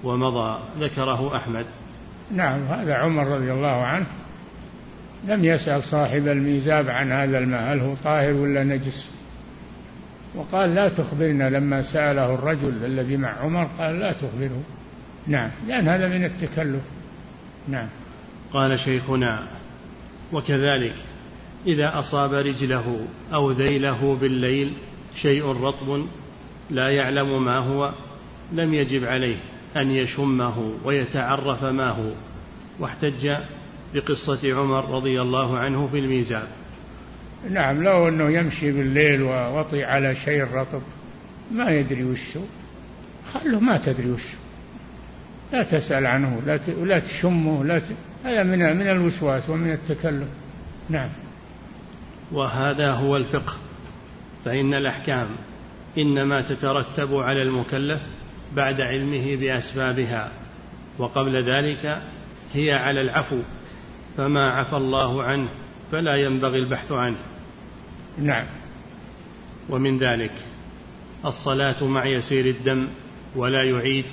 ومضى ذكره أحمد. نعم هذا عمر رضي الله عنه. لم يسأل صاحب الميزاب عن هذا الماء هل هو طاهر ولا نجس؟ وقال لا تخبرنا. لما سأله الرجل الذي مع عمر قال لا تخبره. نعم. لأن هذا من التكلف. نعم. قال شيخنا وكذلك إذا أصاب رجله أو ذيله بالليل شيء رطب لا يعلم ما هو لم يجب عليه أن يشمه ويتعرف ما هو. واحتج بقصة عمر رضي الله عنه في الميزان. نعم لو أنه يمشي بالليل ووطي على شيء رطب ما يدري وشه خله ما تدري وشه لا تسأل عنه لا ولا تشمه لا ت... هذا من من الوسواس ومن التكلف نعم. وهذا هو الفقه. فإن الأحكام إنما تترتب على المكلف بعد علمه بأسبابها وقبل ذلك هي على العفو. فما عفى الله عنه فلا ينبغي البحث عنه. نعم. ومن ذلك الصلاة مع يسير الدم ولا يعيد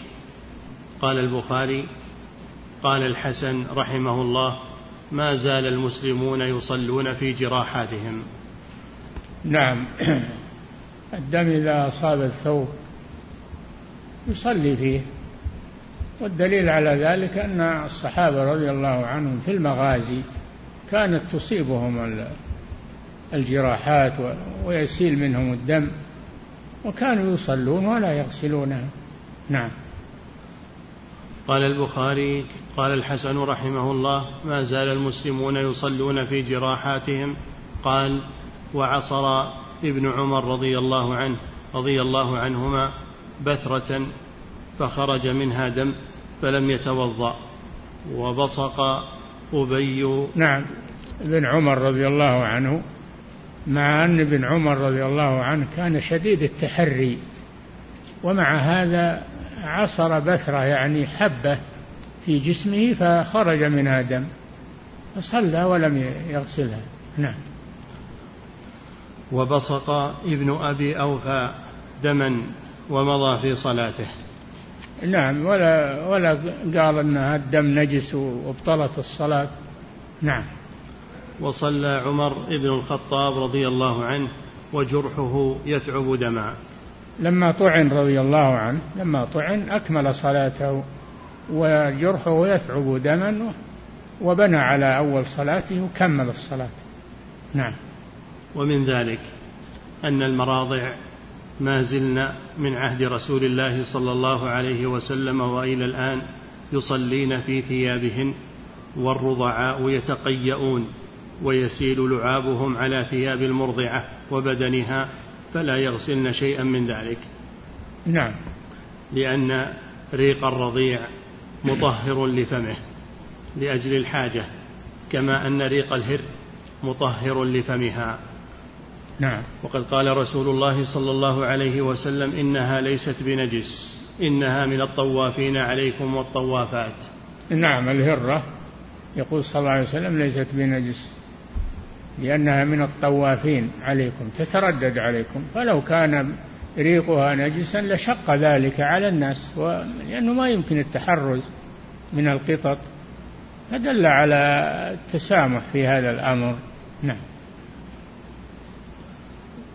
قال البخاري قال الحسن رحمه الله ما زال المسلمون يصلون في جراحاتهم. نعم. الدم إذا أصاب الثوب يصلي فيه. والدليل على ذلك أن الصحابة رضي الله عنهم في المغازي كانت تصيبهم الجراحات ويسيل منهم الدم. وكانوا يصلون ولا يغسلونها نعم. قال البخاري قال الحسن رحمه الله ما زال المسلمون يصلون في جراحاتهم. قال وعصر ابن عمر رضي الله عنه رضي الله عنهما بثرة فخرج منها دم فلم يتوضأ. وبصق أبي نعم ابن عمر رضي الله عنه مع أن ابن عمر رضي الله عنه كان شديد التحري ومع هذا عصر بثرة يعني حبة في جسمه فخرج منها دم فصلى ولم يغسلها. نعم. وبصق ابن أبي أوفى دما ومضى في صلاته. نعم ولا ولا قال إن الدم نجس وابطلت الصلاة. نعم. وصلى عمر بن الخطاب رضي الله عنه وجرحه يثعب دما لما طعن رضي الله عنه لما طعن أكمل صلاته وجرحه يثعب دما وبنى على أول صلاته وكمل الصلاة. نعم. ومن ذلك أن المراضع ما زلنا من عهد رسول الله صلى الله عليه وسلم وإلى الآن يصلين في ثيابهن والرضعاء يتقيؤون ويسيل لعابهم على ثياب المرضعة وبدنها فلا يغسلن شيئا من ذلك. نعم. لأن ريق الرضيع مطهر لفمه لأجل الحاجة كما أن ريق الهر مطهر لفمها. نعم. وقد قال رسول الله صلى الله عليه وسلم إنها ليست بنجس إنها من الطوافين عليكم والطوافات. نعم الهرة يقول صلى الله عليه وسلم ليست بنجس. لأنها من الطوافين عليكم تتردد عليكم. فلو كان ريقها نجسا لشق ذلك على الناس لأنه ما يمكن التحرز من القطط. فدل على التسامح في هذا الأمر. نعم.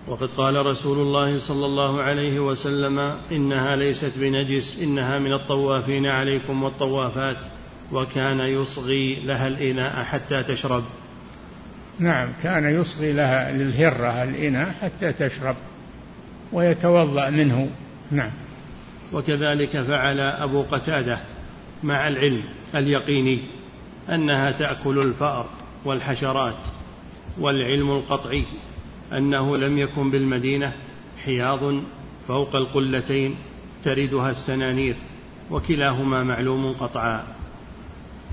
وقد قال رسول الله صلى الله عليه وسلم إنها ليست بنجس إنها من الطوافين عليكم والطوافات وكان يصغي لها الإناء حتى تشرب. نعم كان يصغي لها للهرة الإناء حتى تشرب ويتوضأ منه. نعم. وكذلك فعل أبو قتادة مع العلم اليقيني أنها تأكل الفأر والحشرات والعلم القطعي أنه لم يكن بالمدينة حياض فوق القلتين تردها السنانير وكلاهما معلوم قطعا.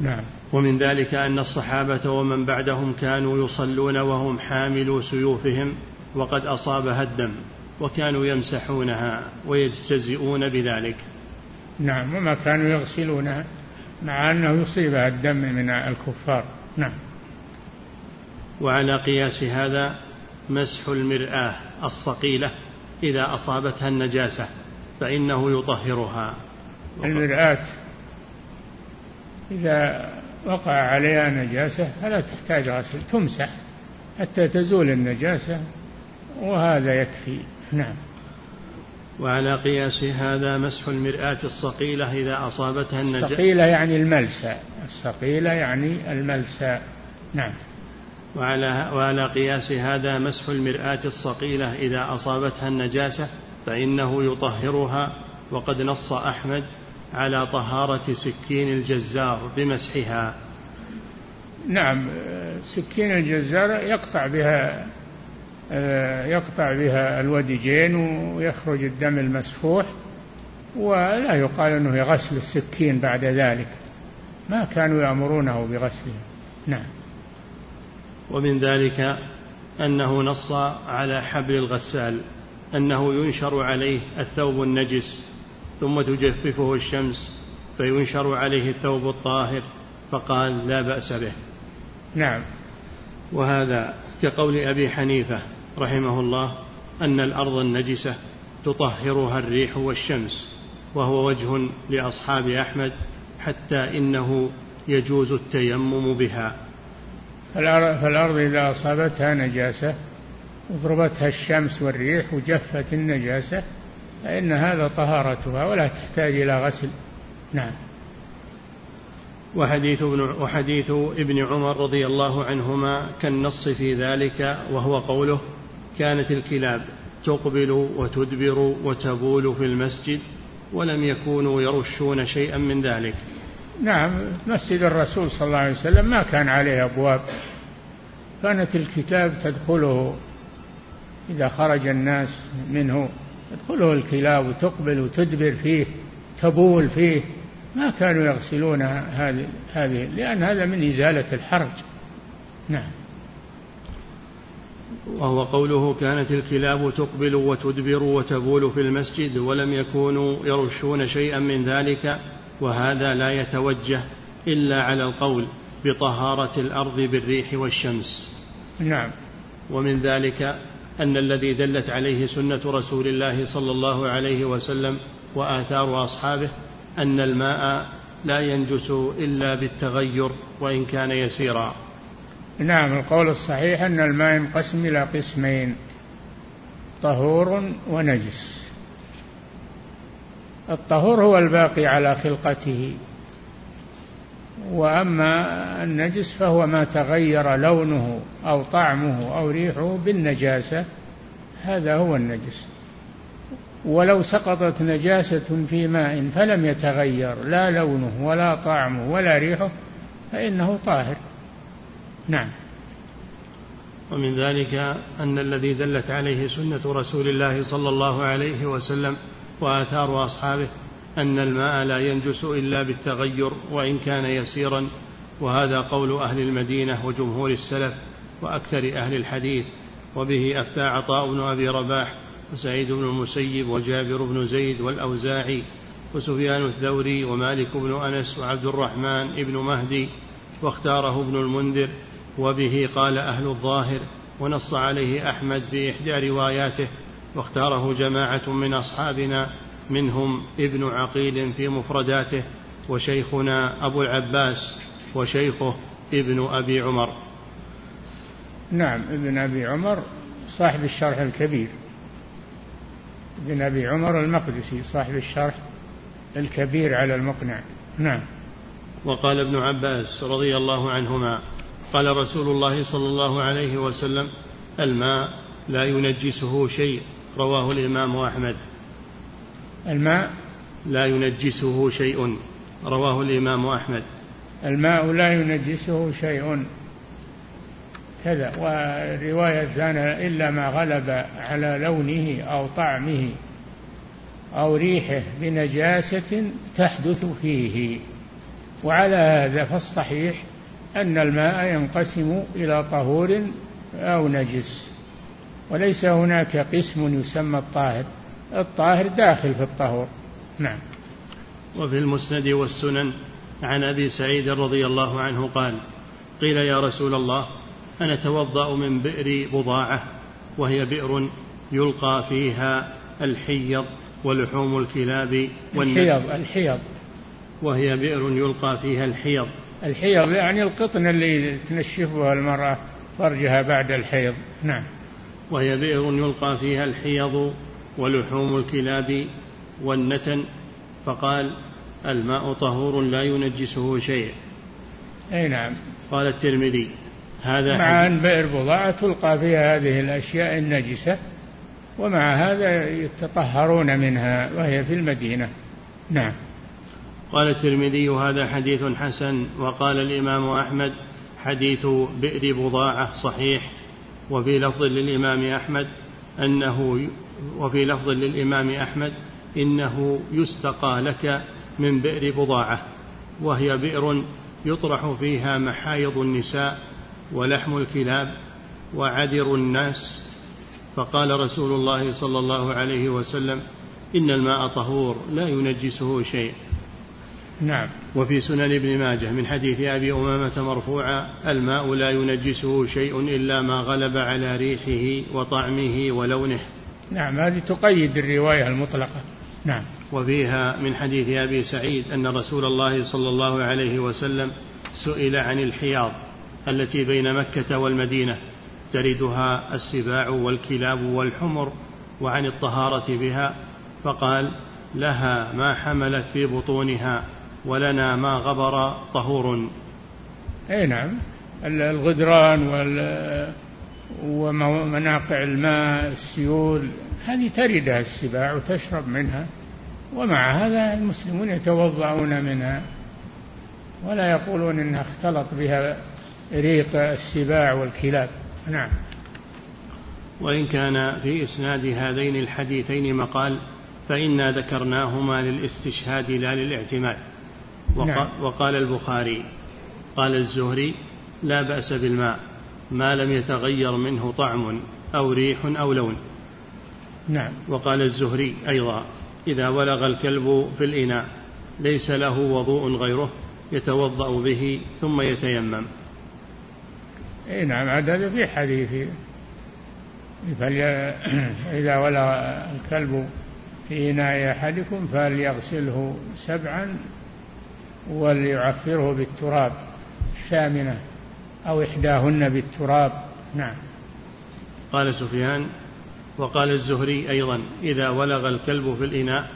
نعم. ومن ذلك أن الصحابة ومن بعدهم كانوا يصلون وهم حاملوا سيوفهم وقد أصابها الدم وكانوا يمسحونها ويجتزئون بذلك. نعم وما كانوا يغسلونها مع أنه يصيبها الدم من الكفار. نعم. وعلى قياس هذا مسح المرآة الصقيلة إذا أصابتها النجاسة فإنه يطهرها. المرآة إذا وقع عليها نجاسة فلا تحتاج غسل تمسح حتى تزول النجاسة وهذا يكفي. نعم. وعلى قياس هذا مسح المرآة الصقيلة إذا أصابتها النجاسة الصقيلة يعني الملسى الصقيلة يعني الملسى. نعم. وعلى, وعلى قياس هذا مسح المرآة الصقيلة إذا أصابتها النجاسة فإنه يطهرها وقد نص أحمد على طهارة سكين الجزار بمسحها. نعم سكين الجزار يقطع بها يقطع بها الودجين ويخرج الدم المسفوح ولا يقال إنه يغسل السكين بعد ذلك. ما كانوا يأمرونه بغسله. نعم. ومن ذلك أنه نص على حبل الغسال أنه ينشر عليه الثوب النجس. ثم تجففه الشمس فينشر عليه الثوب الطاهر فقال لا بأس به. نعم. وهذا كقول أبي حنيفة رحمه الله أن الأرض النجسة تطهرها الريح والشمس وهو وجه لأصحاب أحمد حتى إنه يجوز التيمم بها. فالأرض إذا أصابتها نجاسة وضربتها الشمس والريح وجفت النجاسة فإن هذا طهارتها ولا تحتاج إلى غسل. نعم. وحديث ابن وحديث ابن عمر رضي الله عنهما كالنص في ذلك وهو قوله كانت الكلاب تقبل وتدبر وتبول في المسجد ولم يكونوا يرشون شيئا من ذلك. نعم مسجد الرسول صلى الله عليه وسلم ما كان عليه أبواب. كانت الكتاب تدخله إذا خرج الناس منه. تدخله الكلاب وتقبل وتدبر فيه تبول فيه. ما كانوا يغسلون هذه هذه لأن هذا من إزالة الحرج. نعم. وهو قوله كانت الكلاب تقبل وتدبر وتبول في المسجد ولم يكونوا يرشون شيئا من ذلك وهذا لا يتوجه إلا على القول بطهارة الأرض بالريح والشمس. نعم. ومن ذلك أن الذي دلت عليه سنة رسول الله صلى الله عليه وسلم وآثار أصحابه أن الماء لا ينجس إلا بالتغير وإن كان يسيرا. نعم القول الصحيح أن الماء ينقسم إلى قسمين طهور ونجس. الطهور هو الباقي على خلقته. وأما النجس فهو ما تغير لونه أو طعمه أو ريحه بالنجاسة هذا هو النجس. ولو سقطت نجاسة في ماء فلم يتغير لا لونه ولا طعمه ولا ريحه فإنه طاهر. نعم. ومن ذلك أن الذي دلت عليه سنة رسول الله صلى الله عليه وسلم وآثار أصحابه أن الماء لا ينجس إلا بالتغير وإن كان يسيرا وهذا قول أهل المدينة وجمهور السلف وأكثر أهل الحديث وبه أفتى عطاء بن أبي رباح وسعيد بن المسيب وجابر بن زيد والأوزاعي وسفيان الثوري ومالك بن أنس وعبد الرحمن بن مهدي واختاره ابن المنذر وبه قال أهل الظاهر ونص عليه أحمد في إحدى رواياته واختاره جماعة من أصحابنا منهم ابن عقيل في مفرداته وشيخنا أبو العباس وشيخه ابن أبي عمر. نعم ابن أبي عمر صاحب الشرح الكبير. بن أبي عمر المقدسي صاحب الشرح الكبير على المقنع. نعم. وقال ابن عباس رضي الله عنهما قال رسول الله صلى الله عليه وسلم الماء لا ينجسه شيء. رواه الإمام أحمد. الماء لا ينجسه شيء. رواه الإمام أحمد. الماء لا ينجسه شيء. كذا. والرواية الثانية إلا ما غلب على لونه أو طعمه أو ريحه بنجاسة تحدث فيه. وعلى هذا فالصحيح أن الماء ينقسم إلى طهور أو نجس. وليس هناك قسم يسمى الطاهر. الطاهر داخل في الطهور. نعم. وفي المسند والسنن عن أبي سعيد رضي الله عنه قال قيل يا رسول الله أنا توضأ من بئر بضاعة وهي بئر يلقى فيها الحيض ولحوم الكلاب الحيض الحيض. وهي بئر يلقى فيها الحيض. الحيض يعني القطن اللي تنشفها المرأة فرجها بعد الحيض. نعم. وهي بئر يلقى فيها الحيض ولحوم الكلاب والنتن فقال الماء طهور لا ينجسه شيء. أي نعم. قال الترمذي هذا مع أن بئر بضاعة تلقى فيها هذه الأشياء النجسة ومع هذا يتطهرون منها وهي في المدينة. نعم. قال الترمذي هذا حديث حسن. وقال الإمام أحمد حديث بئر بضاعة صحيح. وفي لفظ للإمام أحمد أنه وفي لفظ للإمام أحمد إنه يستقى لك من بئر بضاعة وهي بئر يطرح فيها محايض النساء ولحم الكلاب وعدر الناس. فقال رسول الله صلى الله عليه وسلم إن الماء طهور لا ينجسه شيء. نعم. وفي سنن ابن ماجه من حديث أبي أمامة مرفوعا الماء لا ينجسه شيء إلا ما غلب على ريحه وطعمه ولونه. نعم هذه تقيد الرواية المطلقة. نعم. وفيها من حديث أبي سعيد أن رسول الله صلى الله عليه وسلم سئل عن الحياض التي بين مكة والمدينة تردها السباع والكلاب والحمر وعن الطهارة بها فقال لها ما حملت في بطونها ولنا ما غبر طهور. أي نعم الغدران وال ومناقع الماء السيول هذه تردها السباع وتشرب منها. ومع هذا المسلمون يتوضعون منها. ولا يقولون إنها اختلط بها ريق السباع والكلاب. نعم. وإن كان في إسناد هذين الحديثين مقال فإنا ذكرناهما للاستشهاد لا للاعتماد. نعم. وقال البخاري قال الزهري لا بأس بالماء. ما لم يتغير منه طعم أو ريح أو لون. نعم. وقال الزهري أيضا إذا ولغ الكلب في الإناء ليس له وضوء غيره يتوضأ به ثم يتيمم. اي نعم عاد هذا في حديث. (clears throat) إذا ولغ الكلب في إناء أحدكم فليغسله سبعا وليعفره بالتراب الثامنة. أو إحداهن بالتراب. نعم. قال سفيان وقال الزهري أيضا إذا ولغ الكلب في الإناء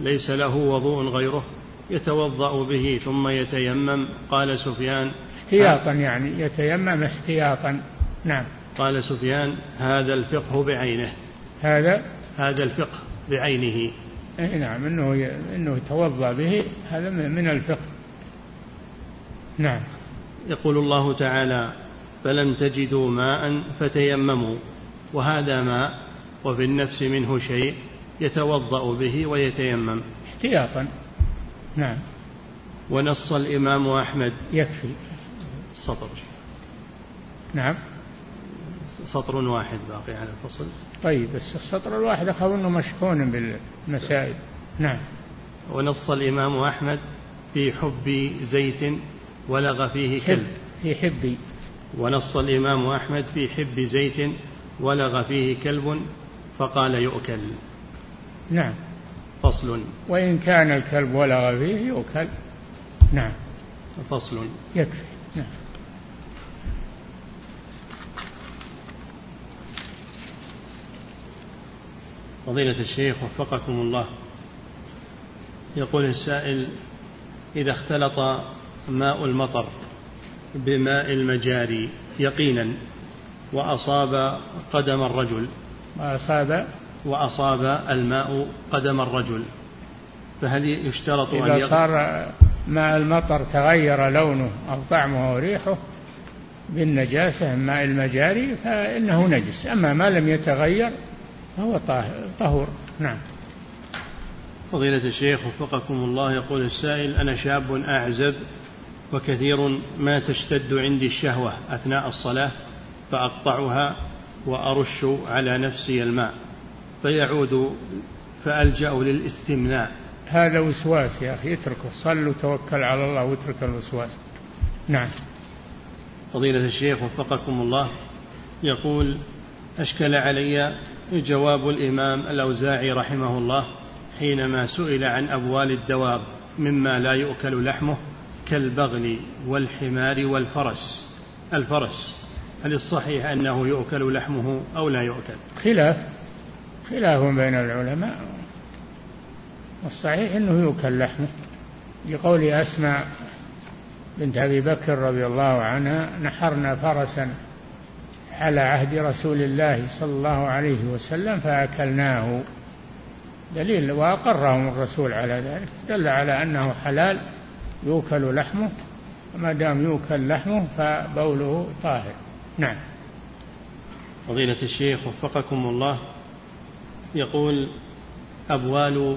ليس له وضوء غيره يتوضأ به ثم يتيمم. قال سفيان احتياطا يعني يتيمم احتياطا. نعم. قال سفيان هذا الفقه بعينه. هذا؟ هذا الفقه بعينه. اي نعم إنه إنه يتوضا به هذا من الفقه. نعم. يقول الله تعالى فلم تجدوا ماء فتيمموا وهذا ماء وفي النفس منه شيء يتوضأ به ويتيمم. احتياطا. نعم. ونص الإمام أحمد. يكفي. سطر. نعم. سطر واحد باقي على الفصل. طيب بس السطر الواحد أخذ أنه مشحون بالمسائل. نعم. ونص الإمام أحمد في حب زيت ولغ فيه كلب. في حب. ونص الإمام أحمد في حب زيت ولغ فيه كلب فقال يؤكل. نعم. فصل. وإن كان الكلب ولغ فيه يؤكل. نعم. فصل. يكفي. نعم. فضيلة الشيخ وفقكم الله. يقول السائل إذا اختلط ماء المطر بماء المجاري يقينا وأصاب قدم الرجل. وأصاب وأصاب الماء قدم الرجل. فهل يشترط إذا أن صار ماء المطر تغير لونه أو طعمه أو ريحه بالنجاسة ماء المجاري فإنه نجس. أما ما لم يتغير فهو طهور. نعم. فضيلة الشيخ وفقكم الله يقول السائل أنا شاب أعزب وكثير ما تشتد عندي الشهوة أثناء الصلاة فأقطعها وأرش على نفسي الماء فيعود فألجأ للاستمناء. هذا وسواس يا أخي اتركه. صل وتوكل على الله واترك الوسواس. نعم. فضيلة الشيخ وفقكم الله يقول أشكل علي جواب الإمام الأوزاعي رحمه الله حينما سئل عن أبوال الدواب مما لا يؤكل لحمه. كالبغل والحمار والفرس. الفرس هل الصحيح أنه يؤكل لحمه أو لا يؤكل؟ خلاف خلاف بين العلماء. والصحيح أنه يؤكل لحمه. لقول أسماء بنت أبي بكر رضي الله عنها نحرنا فرسا على عهد رسول الله صلى الله عليه وسلم فأكلناه. دليل وأقرهم الرسول على ذلك. دل على أنه حلال. يؤكل لحمه وما دام يؤكل لحمه فبوله طاهر. نعم. فضيلة الشيخ وفقكم الله يقول أبوال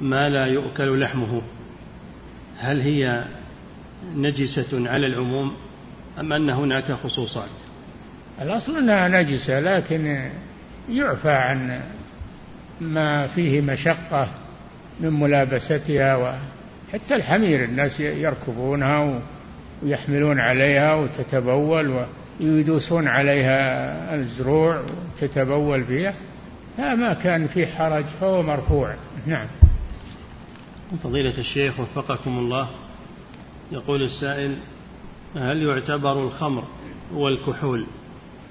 ما لا يؤكل لحمه هل هي نجسة على العموم أم أن هناك خصوصات؟ الأصل أنها نجسة لكن يعفى عن ما فيه مشقة من ملابستها وحتى الحمير الناس يركبونها ويحملون عليها وتتبول ويدوسون عليها الزروع وتتبول فيها. ما كان فيه حرج فهو مرفوع. نعم. فضيلة الشيخ وفقكم الله يقول السائل هل يعتبر الخمر والكحول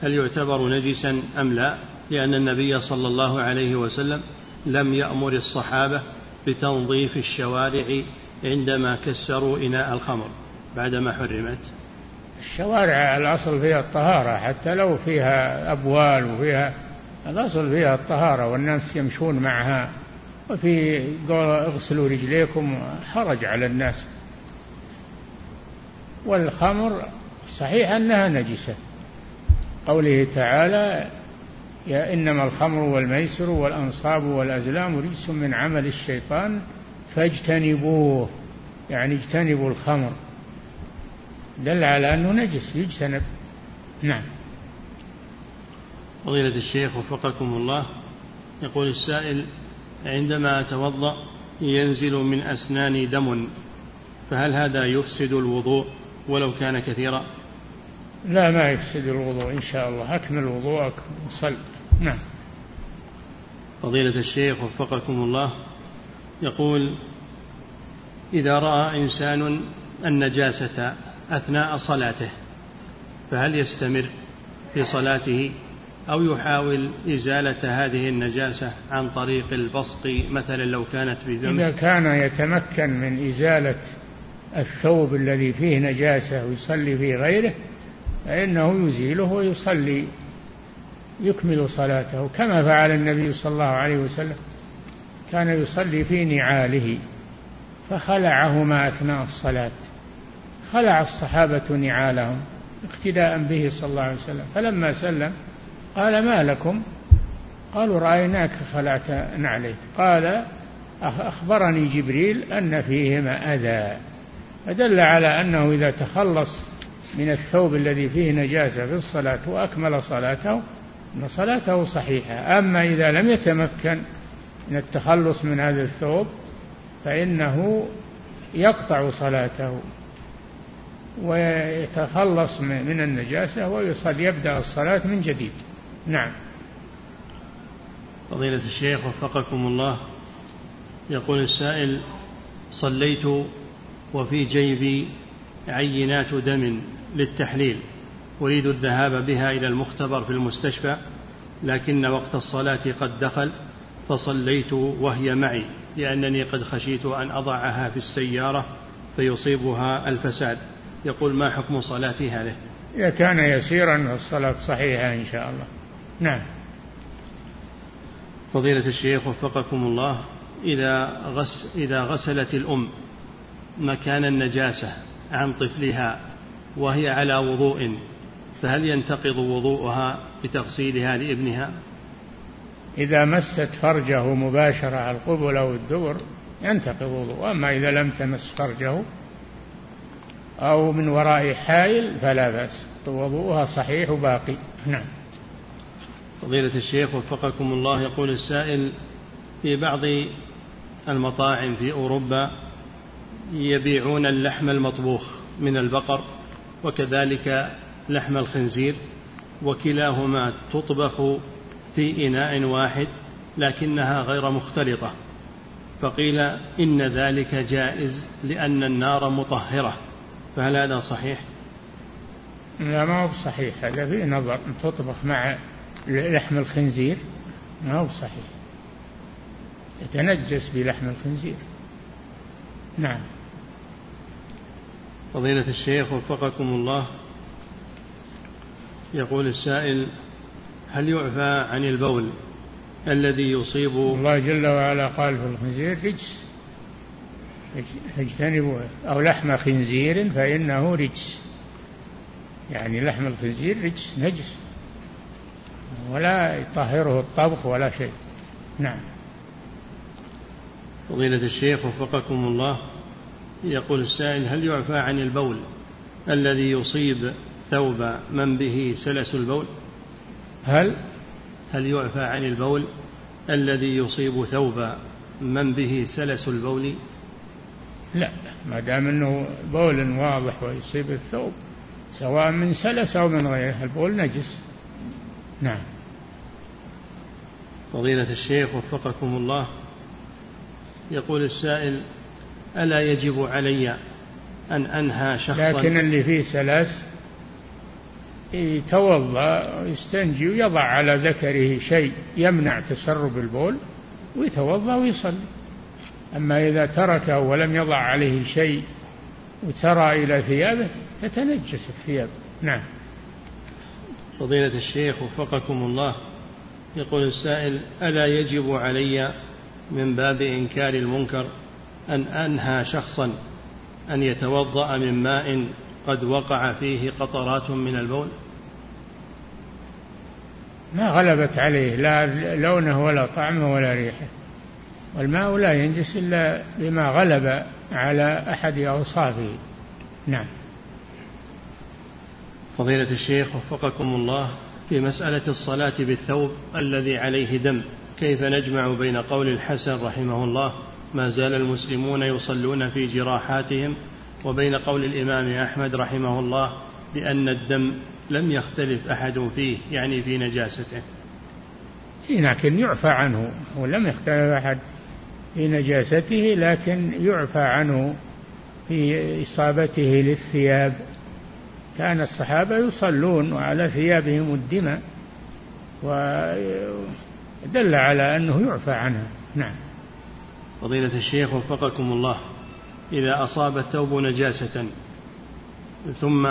هل يعتبر نجسا أم لا؟ لأن النبي صلى الله عليه وسلم لم يأمر الصحابة بتنظيف الشوارع عندما كسروا إناء الخمر بعدما حرمت. الشوارع الأصل فيها الطهارة حتى لو فيها أبوال وفيها الأصل فيها الطهارة والناس يمشون معها. وفي اغسلوا رجليكم حرج على الناس. والخمر صحيح أنها نجسة. قوله تعالى يا إنما الخمر والميسر والأنصاب والأزلام رجس من عمل الشيطان فاجتنبوه. يعني اجتنبوا الخمر. دل على أنه نجس يجتنب. نعم. فضيلة الشيخ وفقكم الله يقول السائل عندما أتوضأ ينزل من أسناني دم فهل هذا يفسد الوضوء ولو كان كثيرا؟ لا ما يفسد الوضوء إن شاء الله. أكمل وضوءك وصل. نعم. فضيلة الشيخ وفقكم الله يقول إذا رأى إنسان النجاسة أثناء صلاته فهل يستمر في صلاته أو يحاول إزالة هذه النجاسة عن طريق البصق مثلا لو كانت بذنب؟ إذا كان يتمكن من إزالة الثوب الذي فيه نجاسة ويصلي في غيره فإنه يزيله ويصلي يكمل صلاته كما فعل النبي صلى الله عليه وسلم. كان يصلي في نعاله فخلعهما أثناء الصلاة. خلع الصحابة نعالهم اقتداء به صلى الله عليه وسلم. فلما سلم قال ما لكم؟ قالوا رأيناك خلعت نعليك. قال أخبرني جبريل أن فيهما أذى. فدل على أنه إذا تخلص من الثوب الذي فيه نجاسة في الصلاة وأكمل صلاته أن صلاته صحيحة. أما إذا لم يتمكن من التخلص من هذا الثوب فإنه يقطع صلاته ويتخلص من النجاسة ويصل يبدأ الصلاة من جديد. نعم. فضيلة الشيخ وفقكم الله يقول السائل صليت وفي جيبي عينات دم للتحليل أريد الذهاب بها إلى المختبر في المستشفى لكن وقت الصلاة قد دخل. فصليت وهي معي لأنني قد خشيت أن أضعها في السيارة فيصيبها الفساد. يقول ما حكم صلاتي هذه؟ إذا كان يسيرا فالصلاة صحيحة إن شاء الله. نعم. فضيلة الشيخ وفقكم الله إذا, غس إذا غسلت الأم مكان النجاسة عن طفلها وهي على وضوء فهل ينتقض وضوءها بتغسيلها لابنها إذا مست فرجه مباشرة القبل أو الدبر ينتقض وضوء أما إذا لم تمس فرجه أو من وراء حائل فلا بأس. وضوءها صحيح باقي نعم. فضيلة الشيخ وفقكم الله يقول السائل في بعض المطاعم في أوروبا يبيعون اللحم المطبوخ من البقر وكذلك لحم الخنزير وكلاهما تطبخ في إناء واحد لكنها غير مختلطة فقيل إن ذلك جائز لأن النار مطهرة فهل هذا صحيح؟ لا ما هو بصحيح هذا فيه نظر تطبخ مع لحم الخنزير ما هو بصحيح يتنجس بلحم الخنزير نعم فضيلة الشيخ وفقكم الله يقول السائل هل يعفى عن البول الذي يصيب الله جل وعلا قال في الخنزير رجس. اجتنبوا أو لحم خنزير فإنه رجس. يعني لحم الخنزير رجس نجس. ولا يطهره الطبخ ولا شيء. نعم. فضيلة الشيخ وفقكم الله يقول السائل هل يعفى عن البول الذي يصيب ثوب من به سلس البول؟ هل؟ هل يعفى عن البول الذي يصيب ثوب من به سلس البول؟ لا ما دام إنه بول واضح ويصيب الثوب سواء من سلس أو من غيره البول نجس. نعم. فضيلة الشيخ وفقكم الله يقول السائل ألا يجب علي أن أنهى شخصا؟ لكن اللي فيه سلس يتوضأ ويستنجي ويضع على ذكره شيء يمنع تسرب البول ويتوضأ ويصلي. أما إذا تركه ولم يضع عليه شيء وترى إلى ثيابه تتنجس الثياب. نعم. فضيلة الشيخ وفقكم الله يقول السائل ألا يجب علي من باب إنكار المنكر أن أنهى شخصا أن يتوضأ من ماء قد وقع فيه قطرات من البول؟ ما غلبت عليه لا لونه ولا طعمه ولا ريحه. والماء لا ينجس إلا بما غلب على أحد أوصافه. نعم. فضيلة الشيخ وفقكم الله في مسألة الصلاة بالثوب الذي عليه دم كيف نجمع بين قول الحسن رحمه الله ما زال المسلمون يصلون في جراحاتهم وبين قول الإمام أحمد رحمه الله بأن الدم لم يختلف أحد فيه يعني في نجاسته. لكن يعفى عنه ولم يختلف أحد في نجاسته لكن يعفى عنه في إصابته للثياب. كان الصحابة يصلون وعلى ثيابهم الدماء ودل على أنه يعفى عنها نعم. فضيلة الشيخ وفقكم الله. إذا أصاب الثوب نجاسة. ثم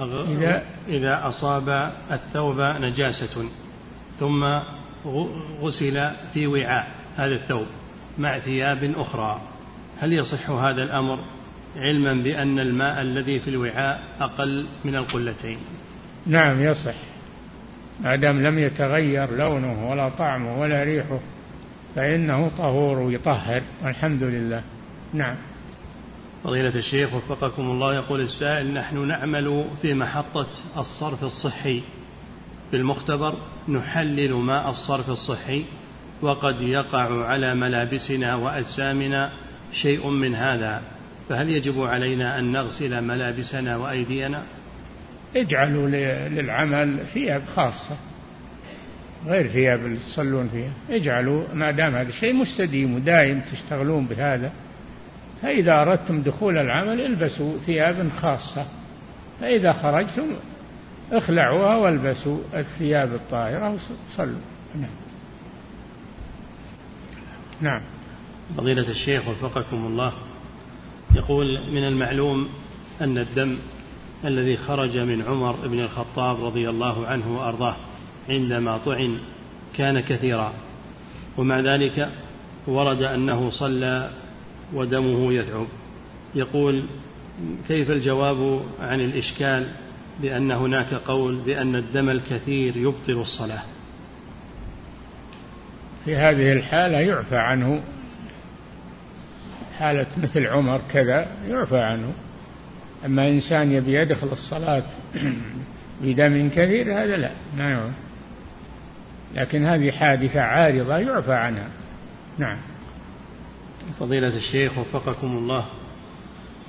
إذا إذا أصاب الثوب نجاسة. ثم غسل في وعاء هذا الثوب مع ثياب أخرى. هل يصح هذا الأمر علما بأن الماء الذي في الوعاء أقل من القلتين؟ نعم يصح. ما دام لم يتغير لونه ولا طعمه ولا ريحه فإنه طهور ويطهر والحمد لله. نعم. فضيلة الشيخ وفقكم الله يقول السائل نحن نعمل في محطة الصرف الصحي بالمختبر نحلل ماء الصرف الصحي وقد يقع على ملابسنا وأجسامنا شيء من هذا. فهل يجب علينا أن نغسل ملابسنا وأيدينا؟ اجعلوا للعمل ثياب خاصة غير ثياب اللي تصلون فيها. اجعلوا ما دام هذا الشيء مستديم ودائم تشتغلون بهذا فإذا أردتم دخول العمل البسوا ثياب خاصة فإذا خرجتم اخلعوها والبسوا الثياب الطاهرة وصلوا. نعم. نعم. فضيلة الشيخ وفقكم الله يقول من المعلوم أن الدم الذي خرج من عمر بن الخطاب رضي الله عنه وأرضاه عندما طعن كان كثيرا ومع ذلك ورد أنه صلى ودمه يذعب. يقول كيف الجواب عن الإشكال بأن هناك قول بأن الدم الكثير يبطل الصلاة؟ في هذه الحالة يعفى عنه. حالة مثل عمر كذا يعفى عنه. أما إنسان يبي يدخل الصلاة (clears throat) بدم كثير هذا لا ما يعفى لكن هذه حادثة عارضة يعفى عنها. نعم. فضيلة الشيخ وفقكم الله.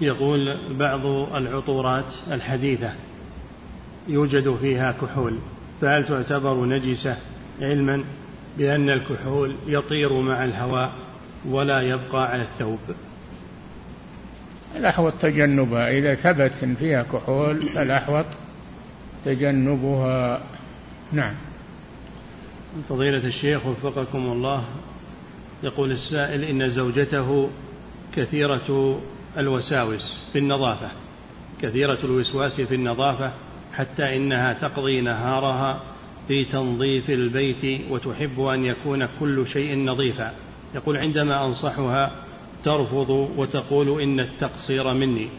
يقول بعض العطورات الحديثة يوجد فيها كحول فهل تعتبر نجسة علما بأن الكحول يطير مع الهواء ولا يبقى على الثوب؟ الأحوط تجنبها إذا ثبت فيها كحول فالأحوط تجنبها. نعم. فضيلة الشيخ وفقكم الله يقول السائل إن زوجته كثيرة الوساوس في النظافة كثيرة الوسواس في النظافة حتى إنها تقضي نهارها في تنظيف البيت وتحب أن يكون كل شيء نظيفا. يقول عندما أنصحها ترفض وتقول إن التقصير مني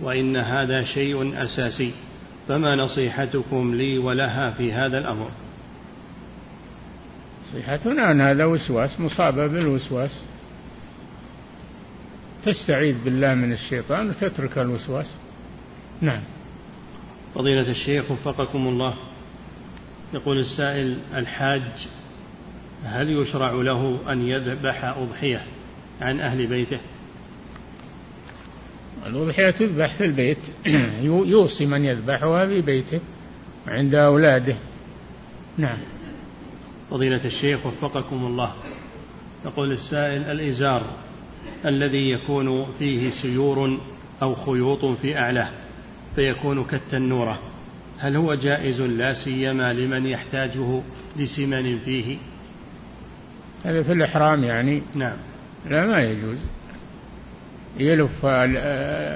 وإن هذا شيء أساسي فما نصيحتكم لي ولها في هذا الأمر؟ نصيحتنا أن هذا وسواس مصابة بالوسواس. تستعيذ بالله من الشيطان وتترك الوسواس. نعم. فضيلة الشيخ وفقكم الله. يقول السائل الحاج هل يشرع له أن يذبح أضحية عن أهل بيته؟ الأضحية تذبح في البيت. (clears throat) يوصي من يذبحها في بيته عند أولاده. نعم. فضيلة الشيخ وفقكم الله. يقول السائل الإزار الذي يكون فيه سيور أو خيوط في أعلاه فيكون كالتنورة هل هو جائز؟ لا سيما لمن يحتاجه لسمن فيه. هذا في الإحرام يعني. نعم. لا ما يجوز. يلف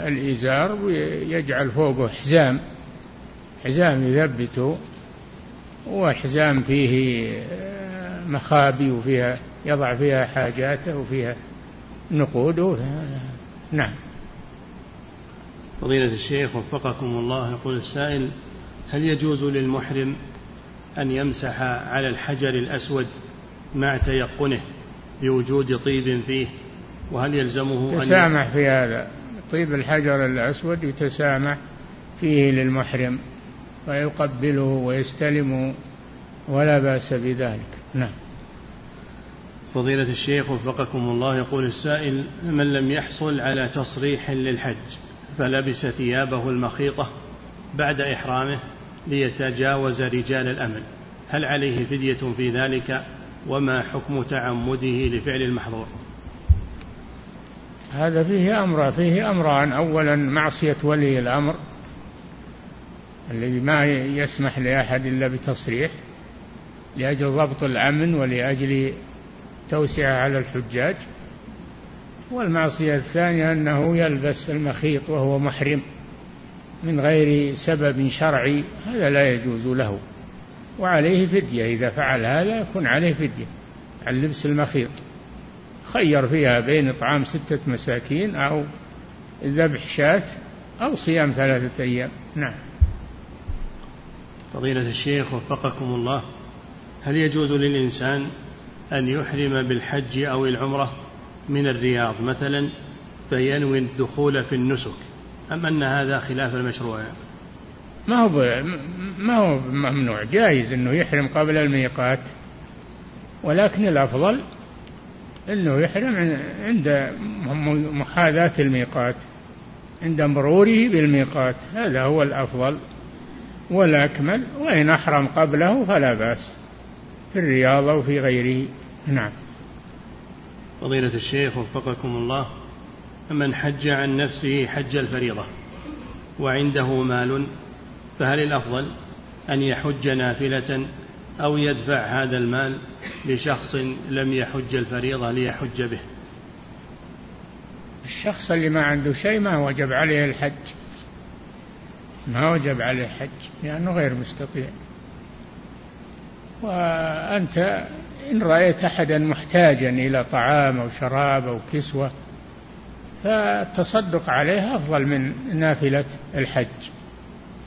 الإزار ويجعل فوقه حزام حزام يثبته وحزام فيه مخابي وفيها يضع فيها حاجاته وفيها نقوده. نعم. فضيلة الشيخ وفقكم الله يقول السائل هل يجوز للمحرم أن يمسح على الحجر الأسود مع تيقنه بوجود طيب فيه؟ وهل يلزمه أن تسامح في هذا. طيب الحجر الأسود يتسامح فيه للمحرم. ويقبله ويستلمه ولا بأس بذلك. نعم. فضيلة الشيخ وفقكم الله يقول السائل من لم يحصل على تصريح للحج فلبس ثيابه المخيطة بعد إحرامه ليتجاوز رجال الأمن هل عليه فدية في ذلك؟ وما حكم تعمده لفعل المحظور؟ هذا فيه أمر فيه أمران. أولا معصية ولي الأمر الذي ما يسمح لأحد إلا بتصريح لأجل ضبط الأمن ولأجل توسعة على الحجاج. والمعصية الثانية أنه يلبس المخيط وهو محرم من غير سبب شرعي هذا لا يجوز له. وعليه فدية إذا فعل هذا يكون عليه فدية. عن لبس المخيط. خير فيها بين إطعام ستة مساكين أو ذبح شاة أو صيام ثلاثة أيام. نعم. فضيلة الشيخ وفقكم الله هل يجوز للإنسان أن يحرم بالحج أو العمرة من الرياض مثلا فينوي الدخول في النسك أم أن هذا خلاف المشروع؟ ما هو ما هو ممنوع جائز أنه يحرم قبل الميقات ولكن الأفضل أنه يحرم عند محاذاة الميقات عند مروره بالميقات هذا هو الأفضل. والأكمل وإن أحرم قبله فلا بأس. في الرياض أو في غيره. نعم. فضيلة الشيخ وفقكم الله من حج عن نفسه حج الفريضة وعنده مال فهل الأفضل أن يحج نافلة أو يدفع هذا المال لشخص لم يحج الفريضة ليحج به؟ الشخص اللي ما عنده شيء ما وجب عليه الحج. ما وجب عليه الحج لأنه غير مستطيع. وأنت إن رأيت أحدا محتاجا إلى طعام أو شراب أو كسوة فالتصدق عليه أفضل من نافلة الحج.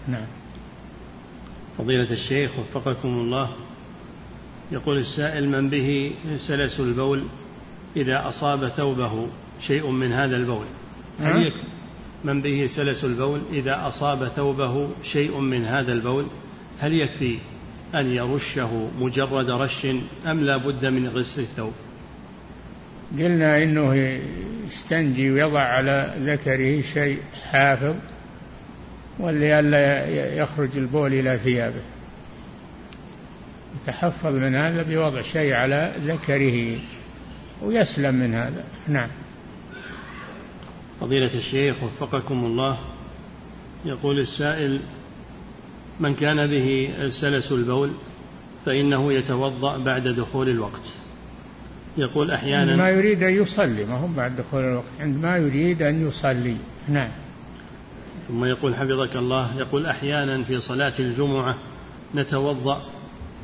نعم. فضيلة الشيخ وفقكم الله يقول السائل من به سلس البول إذا أصاب ثوبه شيء من هذا البول؟ هل من به سلس البول إذا أصاب ثوبه شيء من هذا البول؟ هل يكفي أن يرشه مجرد رش أم لا بد من غسل الثوب؟ قلنا إنه يستنجي ويضع على ذكره شيء حافظ ولئلا يخرج البول إلى ثيابه. يتحفظ من هذا بوضع شيء على ذكره ويسلم من هذا. نعم. فضيلة الشيخ وفقكم الله يقول السائل من كان به سلس البول فإنه يتوضأ بعد دخول الوقت. يقول أحيانا ما يريد أن يصلي ما هو بعد دخول الوقت عندما يريد أن يصلي. نعم. ثم يقول حفظك الله يقول أحيانا في صلاة الجمعة نتوضأ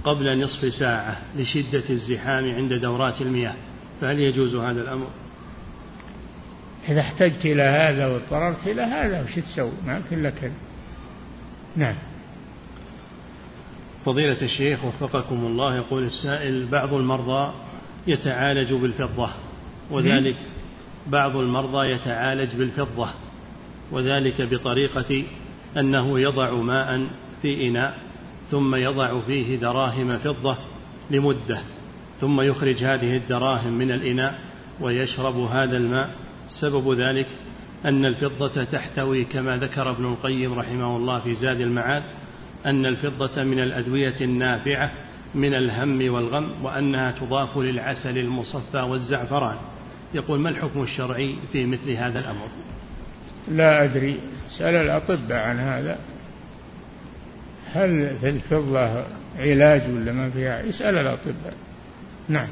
قبل نصف ساعة لشدة الزحام عند دورات المياه فهل يجوز هذا الأمر؟ إذا احتجت إلى هذا واضطررت إلى هذا وش تسوي؟ ما يمكن لك نعم فضيلة الشيخ وفقكم الله يقول السائل بعض المرضى يتعالج بالفضة وذلك بعض المرضى يتعالج بالفضة وذلك بطريقة أنه يضع ماء في إناء ثم يضع فيه دراهم فضة لمدة ثم يخرج هذه الدراهم من الإناء ويشرب هذا الماء سبب ذلك أن الفضة تحتوي كما ذكر ابن القيم رحمه الله في زاد المعاد أن الفضة من الأدوية النافعة من الهم والغم وأنها تضاف للعسل المصفى والزعفران. يقول ما الحكم الشرعي في مثل هذا الأمر؟ لا أدري. سأل الأطباء عن هذا. هل في الفضة علاج ولا ما فيها؟ يسأل الأطباء. نعم.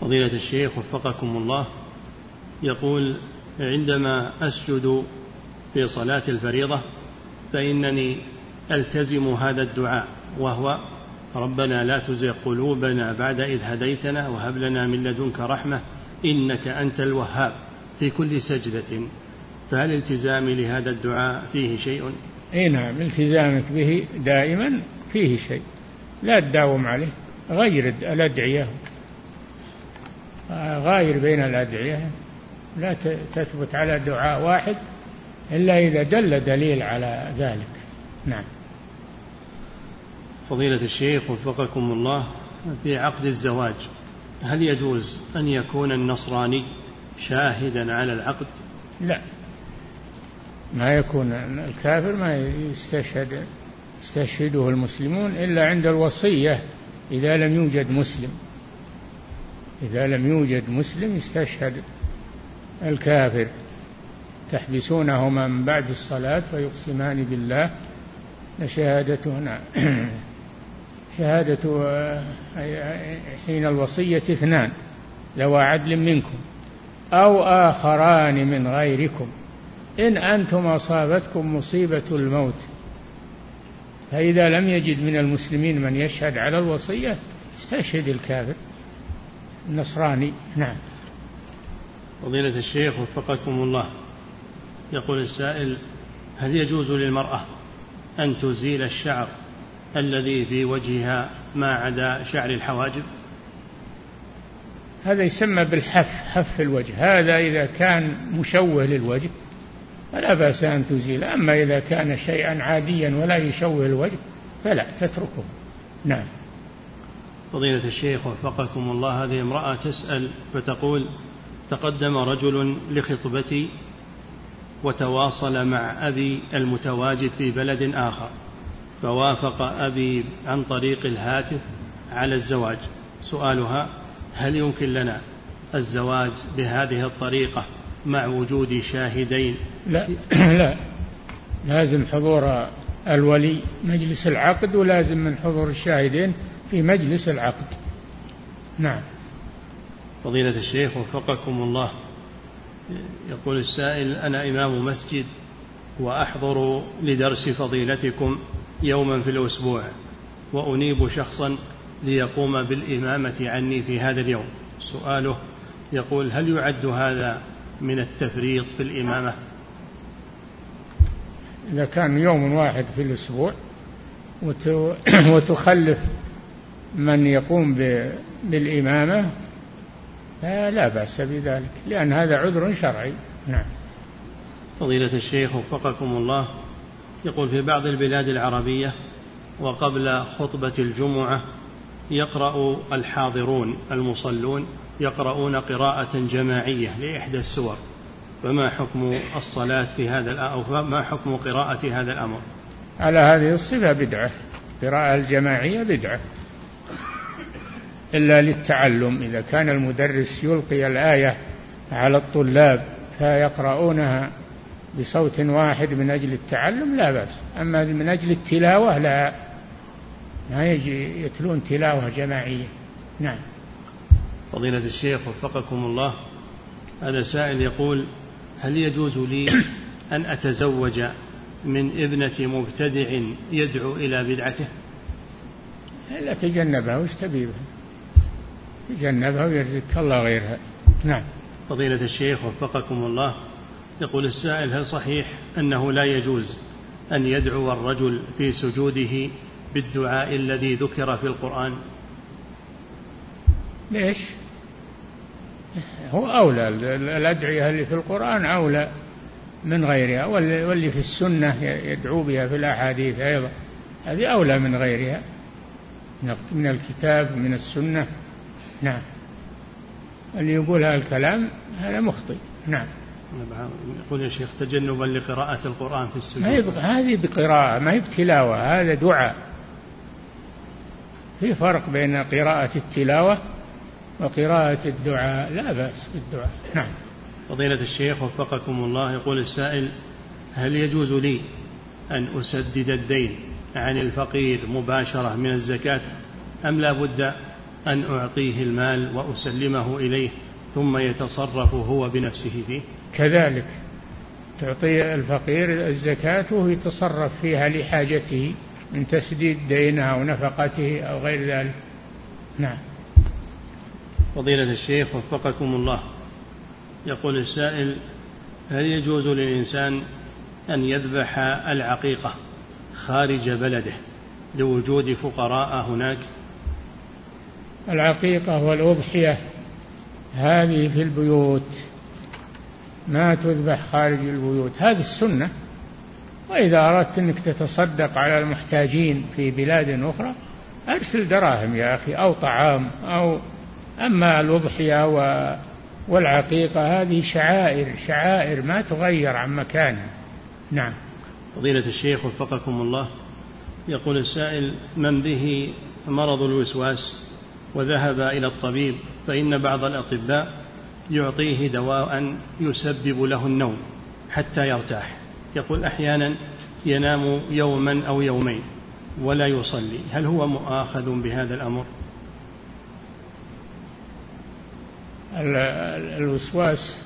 فضيلة الشيخ وفقكم الله يقول عندما أسجد في صلاة الفريضة فإنني ألتزم هذا الدعاء وهو ربنا لا تزغ قلوبنا بعد إذ هديتنا وهب لنا من لدنك رحمة إنك أنت الوهاب في كل سجدة. فهل التزامي لهذا الدعاء فيه شيء؟ إي نعم التزامك به دائما فيه شيء لا تداوم عليه غير الأدعية غاير بين الأدعية. لا تثبت على دعاء واحد إلا إذا دل دليل على ذلك. نعم. فضيلة الشيخ وفقكم الله في عقد الزواج هل يجوز أن يكون النصراني شاهدا على العقد؟ لا. ما يكون الكافر ما يستشهد يستشهده المسلمون إلا عند الوصية إذا لم يوجد مسلم. إذا لم يوجد مسلم يستشهد. الكافر. تحبسونهما من بعد الصلاة فيقسمان بالله. لشهادتهما (clears throat) شهادة حين الوصية اثنان لو عدل منكم أو آخران من غيركم. إن أنتم أصابتكم مصيبة الموت فإذا لم يجد من المسلمين من يشهد على الوصية استشهد الكافر النصراني. نعم. فضيلة الشيخ وفقكم الله. يقول السائل هل يجوز للمرأة أن تزيل الشعر الذي في وجهها ما عدا شعر الحواجب؟ هذا يسمى بالحف حف الوجه. هذا إذا كان مشوه للوجه فلا بأس أن تزيل. أما إذا كان شيئا عاديا ولا يشوه الوجه فلا تتركه. نعم. فضيلة الشيخ وفقكم الله هذه امرأة تسأل فتقول تقدم رجل لخطبتي وتواصل مع أبي المتواجد في بلد آخر فوافق أبي عن طريق الهاتف على الزواج. سؤالها هل يمكن لنا الزواج بهذه الطريقة مع وجود شاهدين؟ لا (clears throat) لا. لازم حضور الولي مجلس العقد ولازم من حضور الشاهدين في مجلس العقد. نعم. فضيلة الشيخ وفقكم الله. يقول السائل أنا إمام مسجد وأحضر لدرس فضيلتكم يوما في الأسبوع وأنيب شخصا ليقوم بالإمامة عني في هذا اليوم. سؤاله يقول هل يعد هذا من التفريط في الإمامة؟ إذا كان يوم واحد في الأسبوع (clears throat) وتخلف من يقوم بالإمامة لا بأس بذلك لأن هذا عذر شرعي. نعم. فضيلة الشيخ وفقكم الله يقول في بعض البلاد العربية وقبل خطبة الجمعة يقرأ الحاضرون المصلون يقرؤون قراءة جماعية لإحدى السور فما حكم الصلاة في هذا أو ما حكم قراءة هذا الأمر؟ على هذه الصفة بدعة القراءة الجماعية بدعة. إلا للتعلم. إذا كان المدرس يلقي الآية على الطلاب فيقرؤونها بصوت واحد من أجل التعلم لا بأس. أما من أجل التلاوة لا. ما يجي يتلون تلاوة جماعية. نعم. فضيلة الشيخ وفقكم الله. هذا سائل يقول هل يجوز لي أن أتزوج من ابنة مبتدع يدعو إلى بدعته؟ لا تجنبها وش تبي تجنبها ويرزقك الله غيرها. نعم. فضيلة الشيخ وفقكم الله يقول السائل هل صحيح أنه لا يجوز أن يدعو الرجل في سجوده بالدعاء الذي ذكر في القرآن؟ ليش؟ هو أولى. الأدعية اللي في القرآن أولى من غيرها واللي في السنة يدعو بها في الأحاديث أيضا. هذه أولى من غيرها. من الكتاب من السنة. نعم. اللي يقول هذا الكلام هذا مخطئ. نعم. يقول يا شيخ تجنبا لقراءة القرآن في السجود. ما هذه بقراءة ما هي بتلاوة هذا دعاء. في فرق بين قراءة التلاوة وقراءة الدعاء. لا بأس بالدعاء. نعم. فضيلة الشيخ وفقكم الله يقول السائل هل يجوز لي أن أسدد الدين عن الفقير مباشرة من الزكاة أم لا بد أن أعطيه المال وأسلمه إليه ثم يتصرف هو بنفسه فيه. كذلك تعطي الفقير الزكاة وهو يتصرف فيها لحاجته من تسديد دينه أو نفقته أو غير ذلك. نعم. فضيلة الشيخ وفقكم الله. يقول السائل هل يجوز للإنسان أن يذبح العقيقة خارج بلده لوجود فقراء هناك؟ العقيقة والأضحية هذه في البيوت. ما تذبح خارج البيوت. هذه السنة. وإذا أردت أنك تتصدق على المحتاجين في بلاد أخرى أرسل دراهم يا أخي أو طعام أو أما الأضحية والعقيقة هذه شعائر شعائر ما تغير عن مكانها. نعم. فضيلة الشيخ وفقكم الله يقول السائل من به مرض الوسواس؟ وذهب إلى الطبيب فإن بعض الأطباء يعطيه دواء يسبب له النوم حتى يرتاح. يقول أحيانا ينام يوما أو يومين ولا يصلي. هل هو مؤاخذ بهذا الأمر؟ الوسواس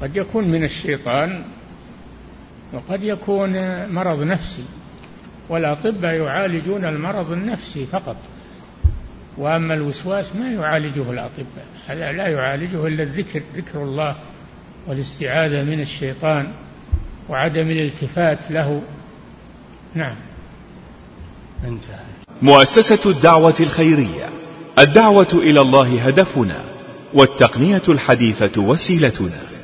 قد يكون من الشيطان وقد يكون مرض نفسي والأطباء يعالجون المرض النفسي فقط. وأما الوسواس ما يعالجه الأطباء هذا لا يعالجه إلا الذكر ذكر الله والاستعاذة من الشيطان وعدم الالتفات له. نعم. انتهى. مؤسسة الدعوة الخيرية. الدعوة إلى الله هدفنا والتقنية الحديثة وسيلتنا.